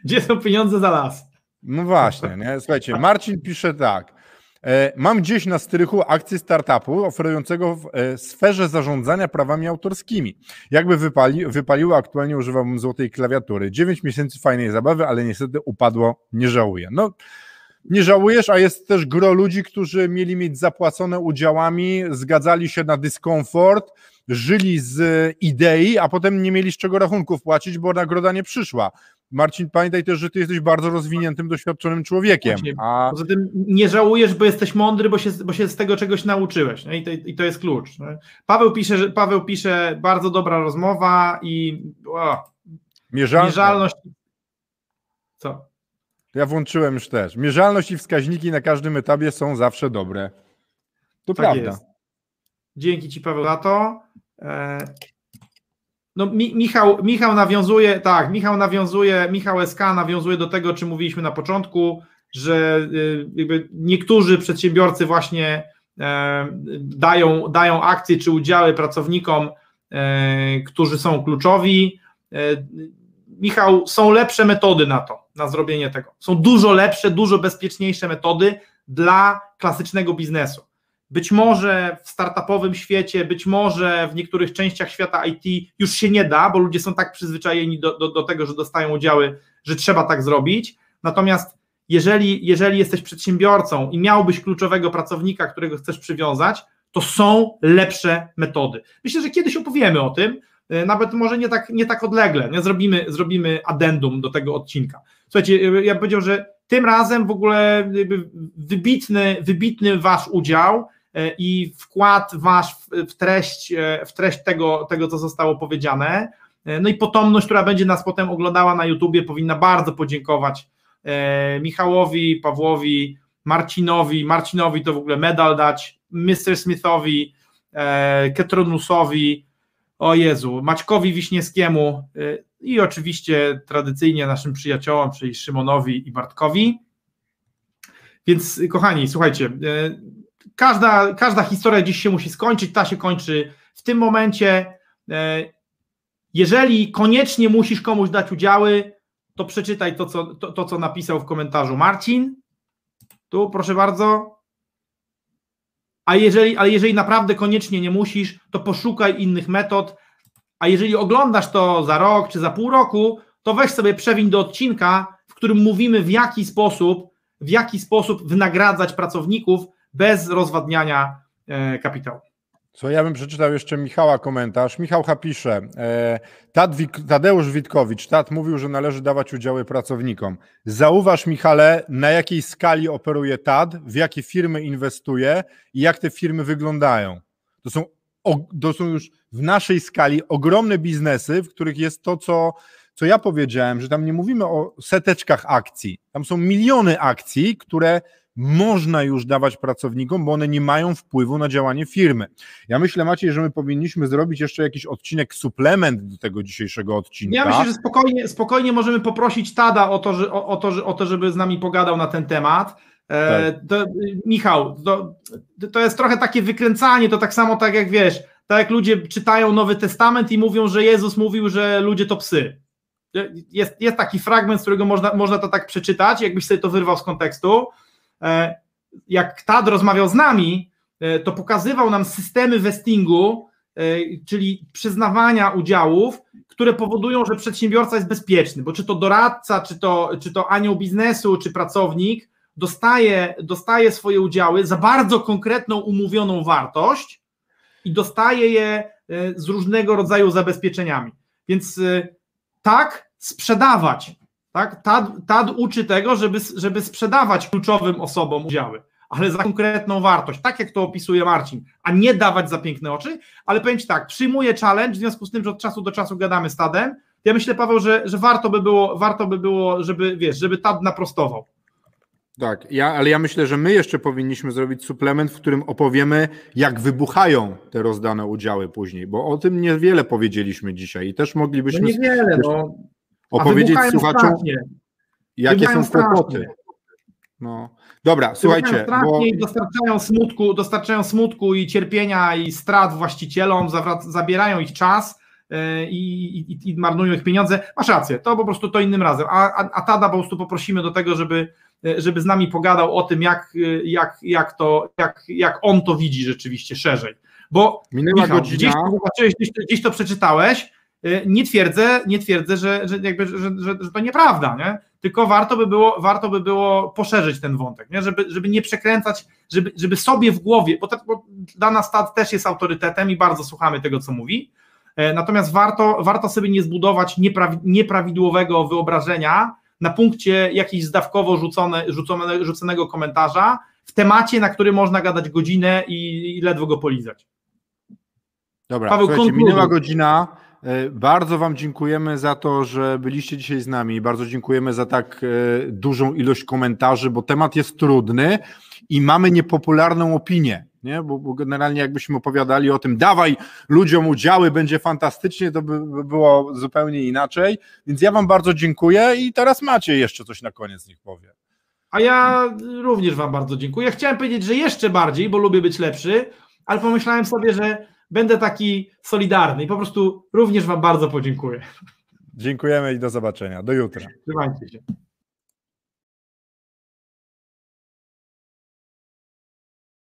Gdzie są pieniądze za las? No właśnie, nie? Słuchajcie, Marcin pisze tak. E, mam gdzieś na strychu akcję startupu oferującego w e, sferze zarządzania prawami autorskimi. Jakby wypali, wypaliło, aktualnie używam złotej klawiatury. 9 miesięcy fajnej zabawy, ale niestety upadło, nie żałuję. No, nie żałujesz, a jest też gro ludzi, którzy mieli mieć zapłacone udziałami, zgadzali się na dyskomfort, żyli z idei, a potem nie mieli z czego rachunków płacić, bo nagroda nie przyszła. Marcin, pamiętaj też, że ty jesteś bardzo rozwiniętym, doświadczonym człowiekiem. A... Poza tym nie żałujesz, bo jesteś mądry, bo się, bo się z tego czegoś nauczyłeś. I, to, I to jest klucz. Paweł pisze, że Paweł pisze, bardzo dobra rozmowa i o, mierzalność. Co? Ja włączyłem już też. Mierzalność i wskaźniki na każdym etapie są zawsze dobre. To tak prawda. Jest. Dzięki Ci, Paweł, za to. E, no, Mi, Michał, Michał nawiązuje, tak, Michał nawiązuje, Michał SK nawiązuje do tego, czym mówiliśmy na początku, że y, jakby niektórzy przedsiębiorcy właśnie e, dają, dają akcje czy udziały pracownikom, e, którzy są kluczowi. Michał, są lepsze metody na to, na zrobienie tego. Są dużo lepsze, dużo bezpieczniejsze metody dla klasycznego biznesu. Być może w startupowym świecie, być może w niektórych częściach świata IT już się nie da, bo ludzie są tak przyzwyczajeni do, do, do tego, że dostają udziały, że trzeba tak zrobić. Natomiast jeżeli, jeżeli jesteś przedsiębiorcą i miałbyś kluczowego pracownika, którego chcesz przywiązać, to są lepsze metody. Myślę, że kiedyś opowiemy o tym, e, nawet może nie tak, nie tak odlegle, nie? Zrobimy, zrobimy addendum do tego odcinka. Słuchajcie, e, ja bym powiedział, że tym razem w ogóle wybitny, wybitny wasz udział, i wkład wasz w treść, e, w treść tego, tego, co zostało powiedziane. E, no i potomność, która będzie nas potem oglądała na YouTubie, powinna bardzo podziękować Michałowi, Pawłowi, Marcinowi. Marcinowi to w ogóle medal dać, Mr. Smithowi, Ketronusowi, o Jezu, Maćkowi Wiśniewskiemu i oczywiście tradycyjnie naszym przyjaciołom, czyli Szymonowi i Bartkowi. Więc kochani, słuchajcie, każda, każda historia dziś się musi skończyć, ta się kończy w tym momencie. E, jeżeli koniecznie musisz komuś dać udziały, to przeczytaj to, co, to, to, co napisał w komentarzu Marcin. Tu, proszę bardzo. A jeżeli, ale jeżeli naprawdę koniecznie nie musisz, to poszukaj innych metod. A jeżeli oglądasz to za rok czy za pół roku, to weź sobie przewin do odcinka, w którym mówimy w jaki sposób, w jaki sposób wynagradzać pracowników, bez rozwadniania e, kapitału. Co ja bym przeczytał jeszcze Michała komentarz. Michał pisze, e, Tadeusz Witkowicz, Tad mówił, że należy dawać udziały pracownikom. Zauważ Michale, na jakiej skali operuje TAD, w jakie firmy inwestuje i jak te firmy wyglądają. To są to są już w naszej skali ogromne biznesy, w których jest to, co, co ja powiedziałem, że tam nie mówimy o seteczkach akcji. Tam są miliony akcji, które można już dawać pracownikom, bo one nie mają wpływu na działanie firmy. Ja myślę, Maciej, że my powinniśmy zrobić jeszcze jakiś odcinek, suplement do tego dzisiejszego odcinka. Ja myślę, że spokojnie, spokojnie możemy poprosić Tada o to, że, o, o to, o to, żeby z nami pogadał na ten temat. E, tak. to, Michał, to, to jest trochę takie wykręcanie, to tak samo tak jak wiesz, tak jak ludzie czytają Nowy Testament i mówią, że Jezus mówił, że ludzie to psy. Jest, jest taki fragment, z którego można, można to tak przeczytać, jakbyś sobie to wyrwał z kontekstu. E, jak Tad rozmawiał z nami, e, to pokazywał nam systemy vestingu, e, czyli przyznawania udziałów, które powodują, że przedsiębiorca jest bezpieczny, bo czy to doradca, czy to, czy to anioł biznesu, czy pracownik dostaje, dostaje swoje udziały za bardzo konkretną umówioną wartość i dostaje je z różnego rodzaju zabezpieczeniami. Więc tak, sprzedawać tak? Tad, Tad uczy tego, żeby, żeby sprzedawać kluczowym osobom udziały, ale za konkretną wartość, tak jak to opisuje Marcin, a nie dawać za piękne oczy, ale powiem Ci tak, przyjmuję challenge, w związku z tym, że od czasu do czasu gadamy z Tadem, ja myślę, Paweł, że, że warto by było, warto by było, żeby, wiesz, żeby Tad naprostował. Tak, ja, ale ja myślę, że my jeszcze powinniśmy zrobić suplement, w którym opowiemy, jak wybuchają te rozdane udziały później, bo o tym niewiele powiedzieliśmy dzisiaj i też moglibyśmy. No niewiele, no opowiedzieć słuchaczom, jakie są kłopoty. No. Dobra, słuchajcie. Bo... Dostarczają smutku, dostarczają smutku i cierpienia i strat właścicielom, zabierają ich czas yy, i, i, i, marnują ich pieniądze. Masz rację, to po prostu to innym razem. A, a, a Tada po prostu poprosimy do tego, żeby, yy, żeby z nami pogadał o tym, jak, yy, jak, jak, to, jak, jak on to widzi rzeczywiście szerzej. Bo Minęła Michał, godzina. Gdzieś, gdzieś, gdzieś to przeczytałeś, nie twierdzę, nie twierdzę że, że, jakby, że, że, że to nieprawda, nie? tylko warto by było, warto by było poszerzyć ten wątek, nie? Żeby, żeby nie przekręcać, żeby, żeby sobie w głowie, bo, bo dana stat też jest autorytetem i bardzo słuchamy tego, co mówi, e, natomiast warto, warto sobie nie zbudować nieprawi, nieprawidłowego wyobrażenia na punkcie jakiegoś zdawkowo rzucone, rzucone, rzuconego komentarza w temacie, na który można gadać godzinę i, i ledwo go polizać. Dobra, Paweł, minęła godzina, bardzo Wam dziękujemy za to, że byliście dzisiaj z nami. Bardzo dziękujemy za tak e, dużą ilość komentarzy, bo temat jest trudny i mamy niepopularną opinię. Nie? Bo, bo generalnie jakbyśmy opowiadali o tym, dawaj ludziom udziały, będzie fantastycznie, to by, by było zupełnie inaczej. Więc ja Wam bardzo dziękuję i teraz macie jeszcze coś na koniec, niech powie. A ja również Wam bardzo dziękuję. Chciałem powiedzieć, że jeszcze bardziej, bo lubię być lepszy, ale pomyślałem sobie, że będę taki solidarny i po prostu również Wam bardzo podziękuję. Dziękujemy i do zobaczenia. Do jutra. Trzymajcie się.